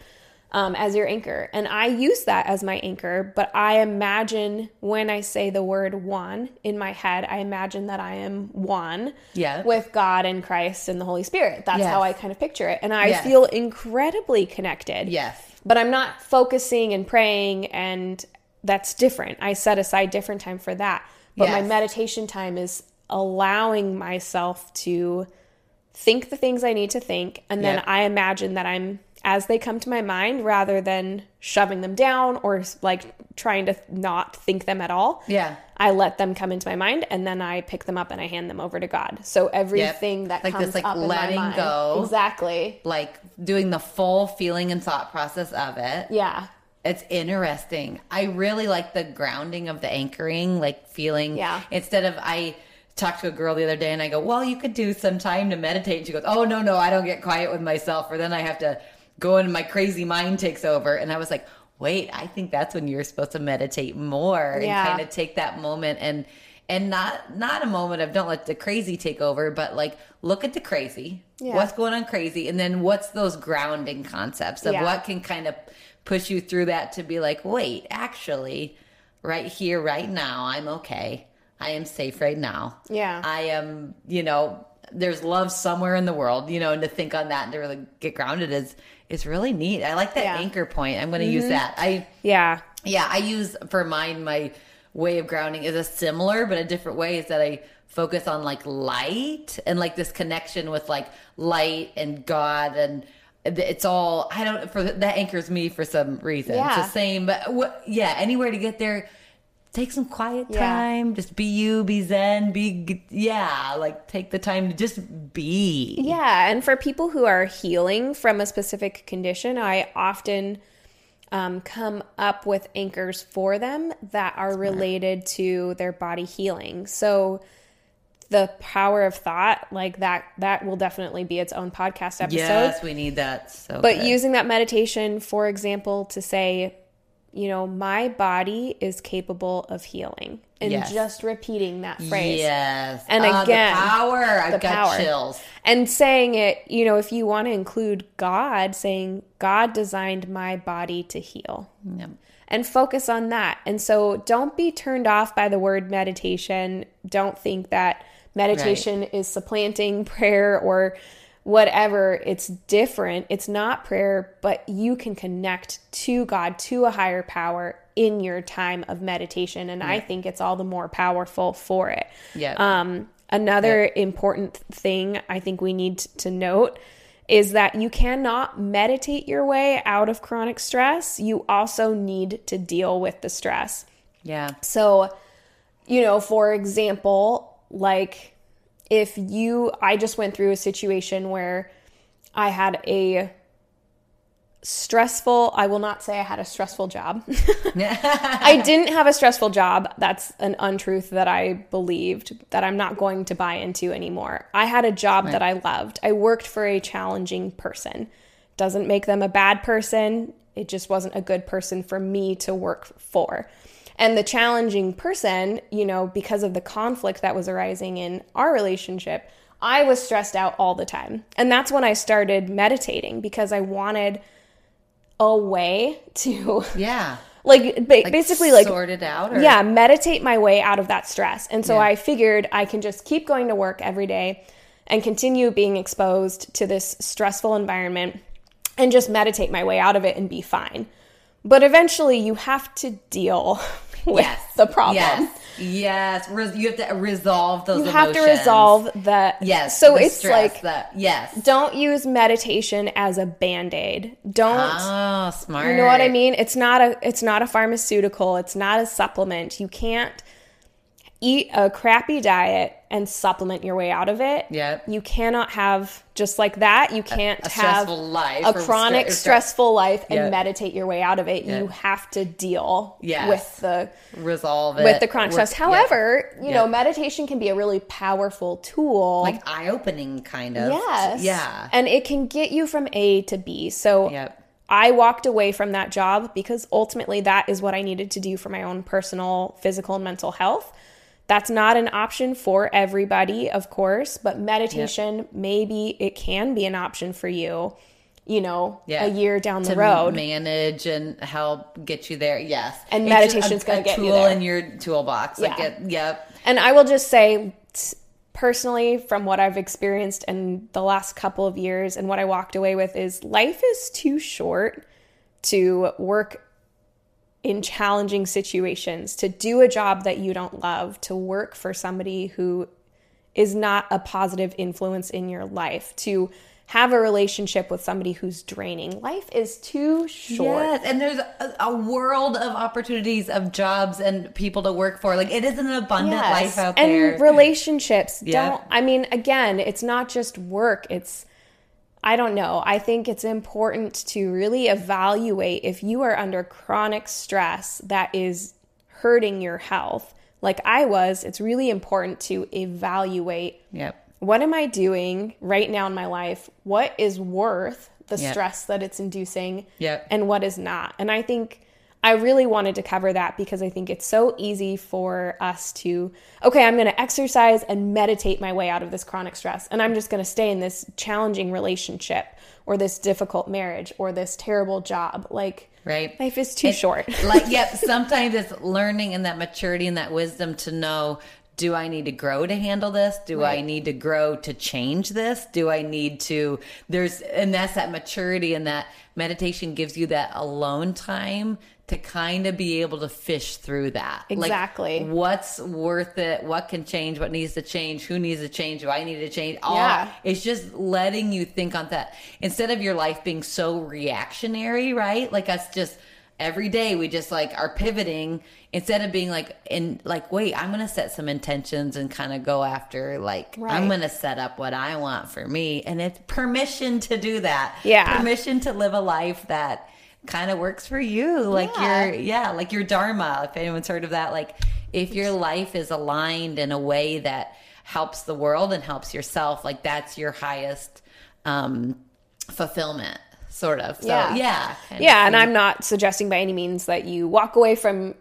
um, as your anchor. And I use that as my anchor, but I imagine when I say the word one in my head, I imagine that I am one Yeah. with God and Christ and the Holy Spirit. That's Yes. how I kind of picture it. And I Yes. feel incredibly connected Yes. But I'm not focusing and praying, and that's different. I set aside different time for that. But my meditation time is allowing myself to think the things I need to think, and then Yep. I imagine that I'm as they come to my mind rather than shoving them down or like trying to not think them at all. Yeah. I let them come into my mind and then I pick them up and I hand them over to God. So everything that Like comes this, like, up in letting my mind, like this, like letting go. exactly. Like doing the full feeling and thought process of it. Yeah, It's interesting. I really like the grounding of the anchoring, like feeling. Yeah. Instead of I talked to a girl the other day and I go, "Well, you could do some time to meditate." And she goes, "Oh no, no, I don't get quiet with myself, or then I have to go and my crazy mind takes over." And I was like, "Wait, I think that's when you're supposed to meditate more Yeah. and kind of take that moment and." And not not a moment of don't let the crazy take over, but like look at the crazy. Yeah. What's going on crazy? And then what's those grounding concepts of Yeah. what can kind of push you through that to be like, wait, actually, right here, right now, I'm okay. I am safe right now. Yeah. I am, you know, there's love somewhere in the world, you know, and to think on that and to really get grounded is is really neat. I like that Yeah. anchor point. I'm going to Mm-hmm. use that. I yeah. yeah, I use for mine my way of grounding is a similar but a different way is that I focus on like light and like this connection with like light and God and it's all I don't for that anchors me for some reason. Yeah. It's the same, but what, yeah, anywhere to get there. Take some quiet Yeah. time. Just be you, be zen, be yeah. Like take the time to just be. Yeah, and for people who are healing from a specific condition, I often um, come up with anchors for them that are related to their body healing. So the power of thought, like that, that will definitely be its own podcast episode. Yes, we need that. So, But good. using that meditation, for example, to say, you know, my body is capable of healing, and Yes. just repeating that phrase. Yes, And Ah, again, the power. I've the got power. chills. And saying it, you know, if you want to include God, saying, God designed my body to heal. Yep. And focus on that. And so don't be turned off by the word meditation. Don't think that meditation is supplanting prayer or whatever. It's different. It's not prayer, but you can connect to God, to a higher power in your time of meditation. And I think it's all the more powerful for it. Yeah. Um, another important thing I think we need to note is that you cannot meditate your way out of chronic stress. You also need to deal with the stress. yeah. So, you know, for example, like if you, I just went through a situation where I had a stressful, I will not say I had a stressful job. I didn't have a stressful job. That's an untruth that I believed that I'm not going to buy into anymore. I had a job that I loved. I worked for a challenging person. Doesn't make them a bad person. It just wasn't a good person for me to work for. And the challenging person, you know, because of the conflict that was arising in our relationship, I was stressed out all the time. And that's when I started meditating because I wanted a way to Yeah. like, ba- basically like sort it out. Or, yeah meditate my way out of that stress and so Yeah. i figured i can just keep going to work every day and continue being exposed to this stressful environment and just meditate my way out of it and be fine but eventually you have to deal Yes. the problem Yes. Yes. You have to resolve those. you have to resolve that Yes. so the it's like that. Yes. don't use meditation as a band-aid don't Oh, smart. You know what I mean? It's not a it's not a pharmaceutical, it's not a supplement. You can't eat a crappy diet and supplement your way out of it. Yep. You cannot have just like that, you can't a have stressful life a chronic stre- stressful life and Yep. meditate your way out of it. Yep. You have to deal Yes. with the Resolve it with the chronic stress. yeah. However, you know, meditation can be a really powerful tool. like eye opening, kind of. Yes. Yeah. And it can get you from A to B. So Yep. I walked away from that job because ultimately that is what I needed to do for my own personal physical and mental health. That's not an option for everybody, of course, but meditation, maybe it can be an option for you, you know, Yeah. a year down the to road. manage and help get you there. Yes, And It's just meditation's gonna a get you tool there. in your toolbox. Like Yeah. it, yep. And I will just say, personally, from what I've experienced in the last couple of years and what I walked away with, is life is too short to work in challenging situations, to do a job that you don't love, to work for somebody who is not a positive influence in your life, to have a relationship with somebody who's draining. Life is too short. Yes, and there's a, a world of opportunities of jobs and people to work for. Like it is an abundant Yes. life out and there. And relationships Yeah. don't i mean again it's not just work it's i don't know i think it's important to really evaluate if you are under chronic stress that is hurting your health like i was it's really important to evaluate yep. what am i doing right now in my life what is worth the Yeah. stress that it's inducing Yep. and what is not. And I think I really wanted to cover that because I think it's so easy for us to, okay, I'm going to exercise and meditate my way out of this chronic stress. And I'm just going to stay in this challenging relationship or this difficult marriage or this terrible job. Like, Right. life is too It- short. like, yep. Sometimes it's learning and that maturity and that wisdom to know do I need to grow to handle this? Do I need to grow to change this? Do I need to there's and that's that maturity and that meditation gives you that alone time to kind of be able to fish through that. Like, Exactly. what's worth it? What can change? What needs to change? Who needs to change? Do I need to change? All Yeah. it's just letting you think on that instead of your life being so reactionary, right? Like us just every day we just like are pivoting instead of being like in like wait i'm gonna set some intentions and kind of go after like i'm gonna set up what i want for me and it's permission to do that Yeah. permission to live a life that kind of works for you. Like Yeah. your yeah like your dharma if anyone's heard of that. Like if your life is aligned in a way that helps the world and helps yourself like that's your highest um fulfillment sort of. So Yeah. yeah. Yeah and i'm not suggesting by any means that you walk away from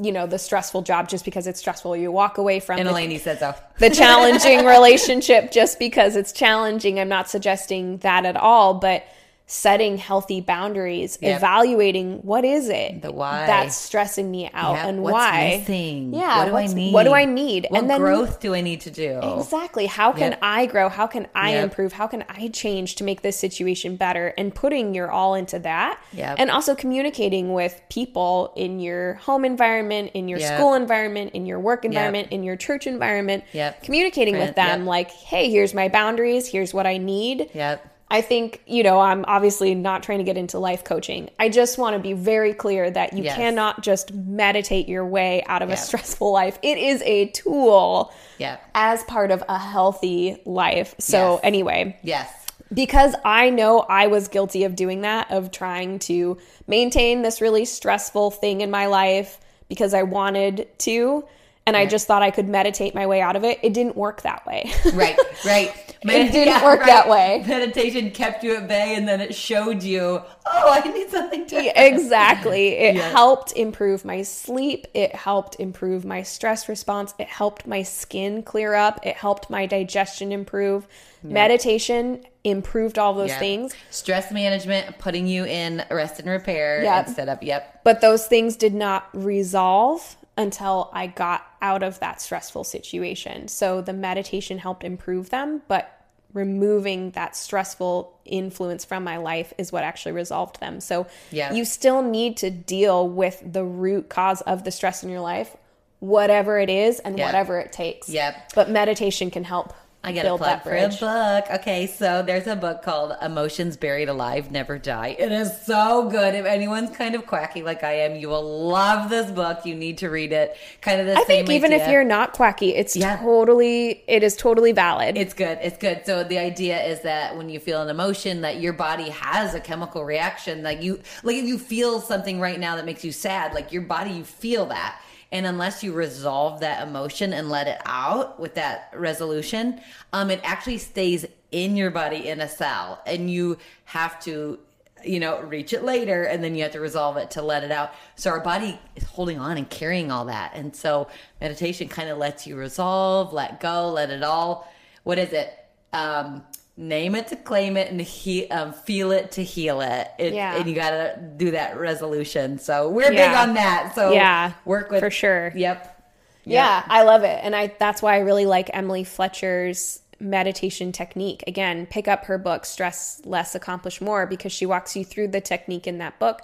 you know the stressful job just because it's stressful. You walk away from and the, Elaine said so. the challenging relationship just because it's challenging. I'm not suggesting that at all but setting healthy boundaries Yep. evaluating what is it The why. that's stressing me out Yeah, and what's why missing? yeah what do I need? what do i need What and then growth do I need to do? Exactly. How can Yep. I grow? How can I Yep. improve? How can I change to make this situation better? And putting your all into that. Yep. And also communicating with people in your home environment, in your Yep. school environment, in your work environment, in your church environment. Yep. Communicating with them yep. like, hey, here's my boundaries. Here's what I need. Yep. I think, you know, I'm obviously not trying to get into life coaching. I just want to be very clear that you Yes. cannot just meditate your way out of a stressful life. It is a tool Yep. as part of a healthy life. So, Yes. anyway, Yes. because I know I was guilty of doing that, of trying to maintain this really stressful thing in my life because I wanted to. And I just thought I could meditate my way out of it. It didn't work that way. Right. Right. It didn't work that way. Meditation kept you at bay, and then it showed you, oh, I need something to. exactly. It Yeah. helped improve my sleep. It helped improve my stress response. It helped my skin clear up. It helped my digestion improve. Meditation improved all those Yeah. things. Stress management, putting you in rest and repair Yep. instead of yep. But those things did not resolve until I got out of that stressful situation. So the meditation helped improve them, but removing that stressful influence from my life is what actually resolved them. So Yeah. you still need to deal with the root cause of the stress in your life, whatever it is and Yeah. whatever it takes. Yep. But meditation can help I get a plug for a book. Okay, so there's a book called Emotions Buried Alive, Never Die. It is so good. If anyone's kind of quacky like I am, you will love this book. You need to read it. Kind of the I same think even if you're not quacky, it's Yeah. totally it is totally valid. It's good. It's good. So the idea is that when you feel an emotion, that your body has a chemical reaction. Like you, like if you feel something right now that makes you sad, like your body, you feel that. And unless you resolve that emotion and let it out with that resolution, um, it actually stays in your body in a cell, and you have to you know, reach it later and then you have to resolve it to let it out. So our body is holding on and carrying all that. And so meditation kind of lets you resolve, let go, let it all, what is it? Um, name it to claim it and he, um, feel it to heal it. it Yeah. And you got to do that resolution. So we're big on that. So Yeah, work with for sure. Yep. Yeah, I love it. And I that's why I really like Emily Fletcher's meditation technique. Again, pick up her book Stress Less Accomplish More because she walks you through the technique in that book.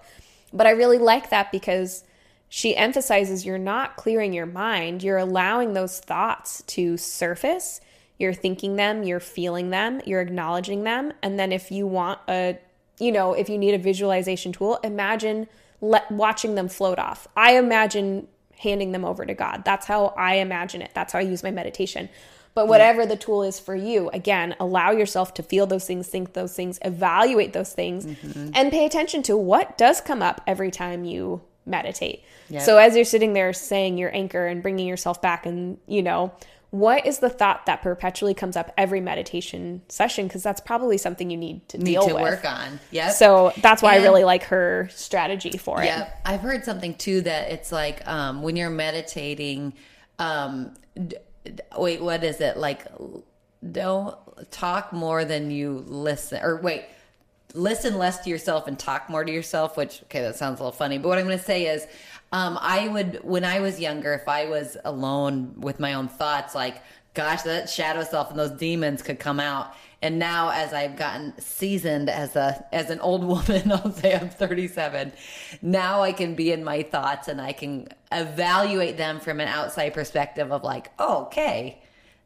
But I really like that because she emphasizes you're not clearing your mind, you're allowing those thoughts to surface. You're thinking them, you're feeling them, you're acknowledging them, and then if you want a you know, if you need a visualization tool, imagine let, watching them float off. I imagine handing them over to God. That's how I imagine it. That's how I use my meditation. But whatever the tool is for you, again, allow yourself to feel those things, think those things, evaluate those things, mm-hmm. and pay attention to what does come up every time you meditate. Yep. So as you're sitting there saying your anchor and bringing yourself back, and you know, what is the thought that perpetually comes up every meditation session? Because that's probably something you need to Need deal to with. work on. Yep. So that's why I really like her strategy for it. Yeah, I've heard something too that it's like um, when you're meditating. Um, d- d- wait, what is it like? Don't talk more than you listen, or wait, listen less to yourself and talk more to yourself. Which okay, that sounds a little funny, but what I'm going to say is. Um, I would when I was younger, if I was alone with my own thoughts, like, gosh, that shadow self and those demons could come out. And now, as I've gotten seasoned as a as an old woman, I'll say I'm 37. Now I can be in my thoughts and I can evaluate them from an outside perspective of like, oh, okay,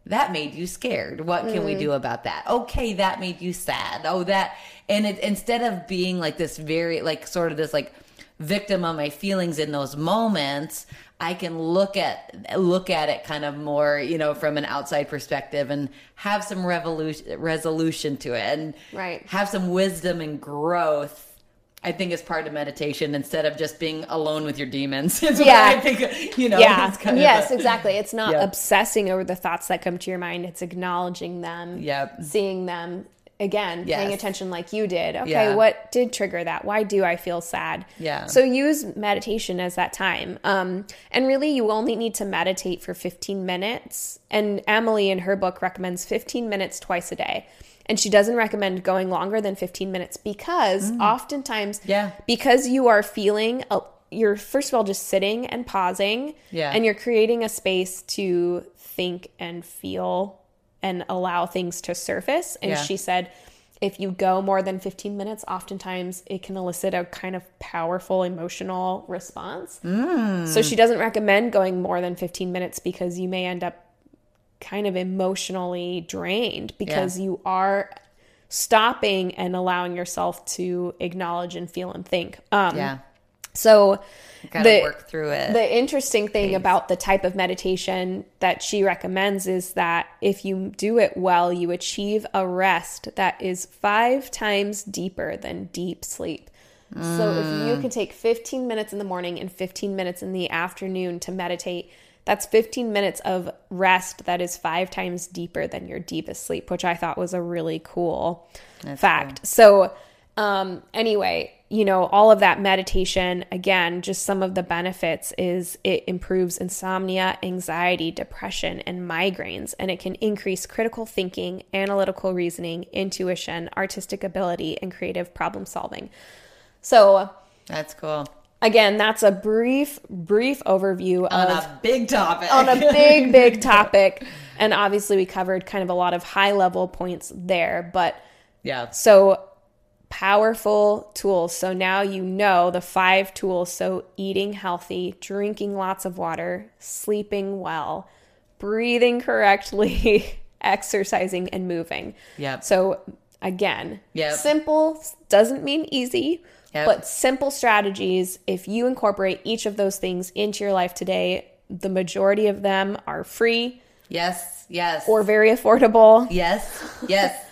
that made you scared. What can we do about that? Okay, that made you sad. Oh, that and it instead of being like this very like sort of this like victim of my feelings in those moments, I can look at look at it kind of more, you know, from an outside perspective and have some revolution resolution to it and Right. have some wisdom and growth. I think is part of meditation instead of just being alone with your demons. Yeah. I think you know. yeah. it's kind of Yes, a- exactly. It's not Yeah. obsessing over the thoughts that come to your mind. It's acknowledging them. Yep. Seeing them again, paying attention like you did. Okay, Yeah. what did trigger that? Why do I feel sad? Yeah. So use meditation as that time. Um, and really, you only need to meditate for 15 minutes. And Emily in her book recommends 15 minutes twice a day. And she doesn't recommend going longer than 15 minutes because oftentimes, Mm. Yeah. because you are feeling, a, you're first of all just sitting and pausing, Yeah. and you're creating a space to think and feel and allow things to surface. And Yeah. she said, if you go more than 15 minutes, oftentimes it can elicit a kind of powerful emotional response. So she doesn't recommend going more than 15 minutes because you may end up kind of emotionally drained because Yeah. you are stopping and allowing yourself to acknowledge and feel and think. Um, yeah. So Got to the- work through it. the interesting thing about the type of meditation that she recommends is that if you do it well, you achieve a rest that is five times deeper than deep sleep. So if Mm. you can take 15 minutes in the morning and 15 minutes in the afternoon to meditate, that's 15 minutes of rest that is five times deeper than your deepest sleep, which I thought was a really cool fact. So, um, anyway, you know, all of that meditation, again, just some of the benefits is it improves insomnia, anxiety, depression, and migraines, and it can increase critical thinking, analytical reasoning, intuition, artistic ability, and creative problem solving. So, That's cool. again, that's a brief, brief overview On of a big topic. on a big, big topic. And obviously, we covered kind of a lot of high level points there, but yeah. so powerful tools. So now you know the five tools. So eating healthy, drinking lots of water, sleeping well, breathing correctly, exercising, and moving. Yep. So again, Yep. simple doesn't mean easy, Yep. but simple strategies. If you incorporate each of those things into your life today, the majority of them are free Yes. Yes. or very affordable. Yes, yes.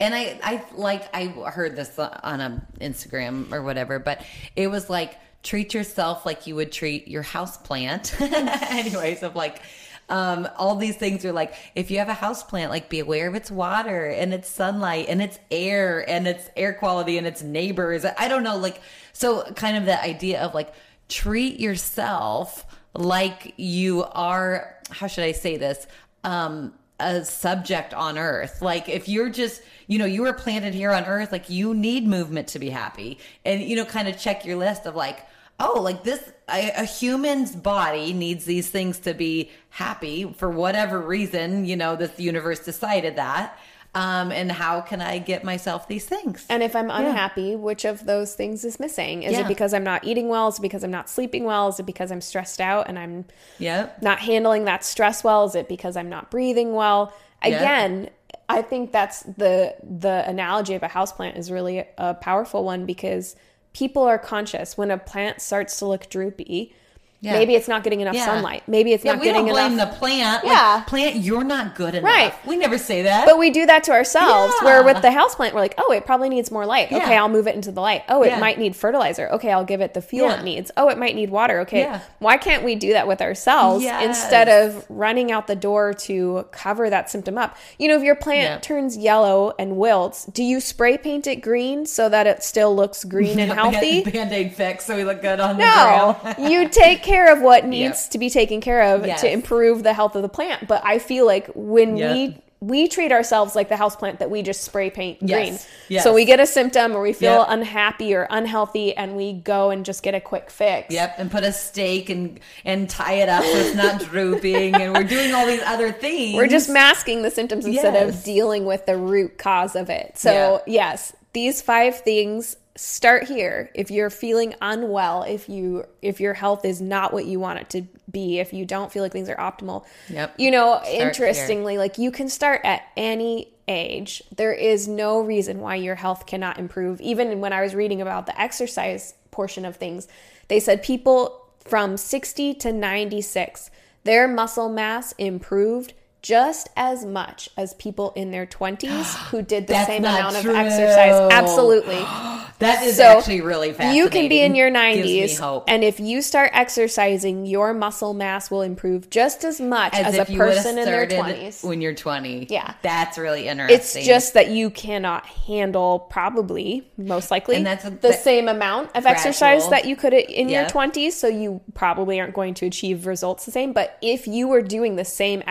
And I, I like, I heard this on a Instagram or whatever, but it was like treat yourself like you would treat your house plant. Anyways, of like, um, all these things are like, if you have a house plant, like be aware of its water and its sunlight and its air and its air quality and its neighbors. I don't know, like, so kind of the idea of like treat yourself like you are, how should I say this? Um, a subject on earth. Like if you're just, you know, you were planted here on earth, like you need movement to be happy. And, you know, kind of check your list of like, oh, like this, a, a human's body needs these things to be happy for whatever reason, you know, this universe decided that. Um, and how can I get myself these things? And if I'm unhappy, which of those things is missing? Is Yeah. it because I'm not eating well? Is it because I'm not sleeping well? Is it because I'm stressed out and I'm Yep. not handling that stress well? Is it because I'm not breathing well? Again, I think that's the the analogy of a houseplant is really a powerful one because people are conscious when a plant starts to look droopy. Yeah. Maybe it's not getting enough Yeah. sunlight. Maybe it's Yeah, not we getting don't blame enough. the plant. Like, Yeah. plant, you're not good enough. Right. We never say that. But we do that to ourselves. Yeah. Where with the house plant, we're like, oh, it probably needs more light. Okay, I'll move it into the light. Oh, it might need fertilizer. Okay, I'll give it the fuel it needs. Oh, it might need water. Okay, why can't we do that with ourselves Yes. instead of running out the door to cover that symptom up? You know, if your plant turns yellow and wilts, do you spray paint it green so that it still looks green and healthy? Band aid fix so we look good on No, the grill. you take care of what needs to be taken care of Yes. to improve the health of the plant. But I feel like when Yep. we we treat ourselves like the houseplant that we just spray paint Yes, green. yes. So we get a symptom or we feel Yep. unhappy or unhealthy and we go and just get a quick fix. Yep, and put a stake and and tie it up so it's not drooping, and we're doing all these other things. We're just masking the symptoms instead of dealing with the root cause of it. So, yes, these five things start here. If you're feeling unwell, if you if your health is not what you want it to be, if you don't feel like things are optimal. Yep. You know, here. interestingly, like you can start at any age. There is no reason why your health cannot improve. Even when I was reading about the exercise portion of things, they said people from 60 to 96, their muscle mass improved just as much as people in their 20s who did the same amount true. of exercise. Absolutely. that is So, actually really fascinating. You can be in your Gives me 90s, hope. and if you start exercising, your muscle mass will improve just as much as, if a person in their 20s. when you're 20. Yeah. that's really interesting. It's just that you cannot handle, probably, most likely, And that's a- the that- same amount of exercise that you could in your 20s. So you probably aren't going to achieve results the same. But if you were doing the same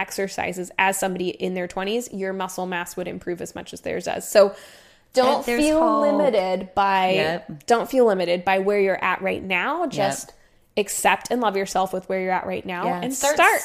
exercises as somebody in their 20s, your muscle mass would improve as much as theirs does. So don't there's feel hope. limited by Yep. don't feel limited by where you're at right now. Just accept and love yourself with where you're at right now Yeah. and Start- start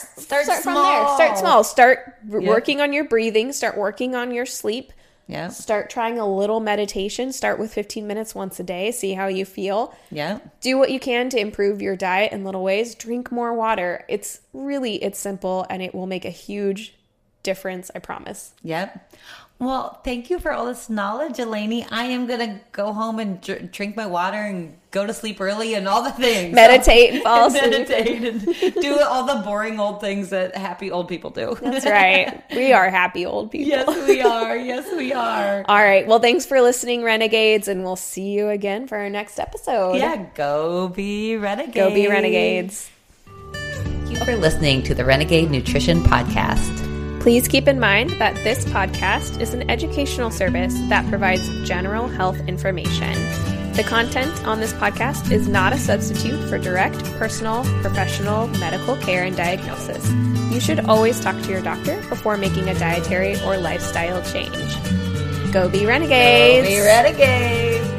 start from there. Start small. Start working on your breathing, start working on your sleep. Yeah, Start trying a little meditation. Start with 15 minutes once a day. See how you feel. yeah. Do what you can to improve your diet in little ways. Drink more water. It's really it's simple and it will make a huge difference, I promise. Yep. Well, thank you for all this knowledge, Elanie. I am gonna go home and dr- drink my water and go to sleep early and all the things. Meditate and fall asleep. meditate and do all the boring old things that happy old people do. That's right. We are happy old people. yes, we are. Yes, we are. All right. Well, thanks for listening, Renegades, and we'll see you again for our next episode. Yeah, go be renegades. Go be renegades. Thank you for listening to the Renegade Nutrition Podcast. Please keep in mind that this podcast is an educational service that provides general health information. The content on this podcast is not a substitute for direct, personal, professional medical care and diagnosis. You should always talk to your doctor before making a dietary or lifestyle change. Go be renegades! Be renegades.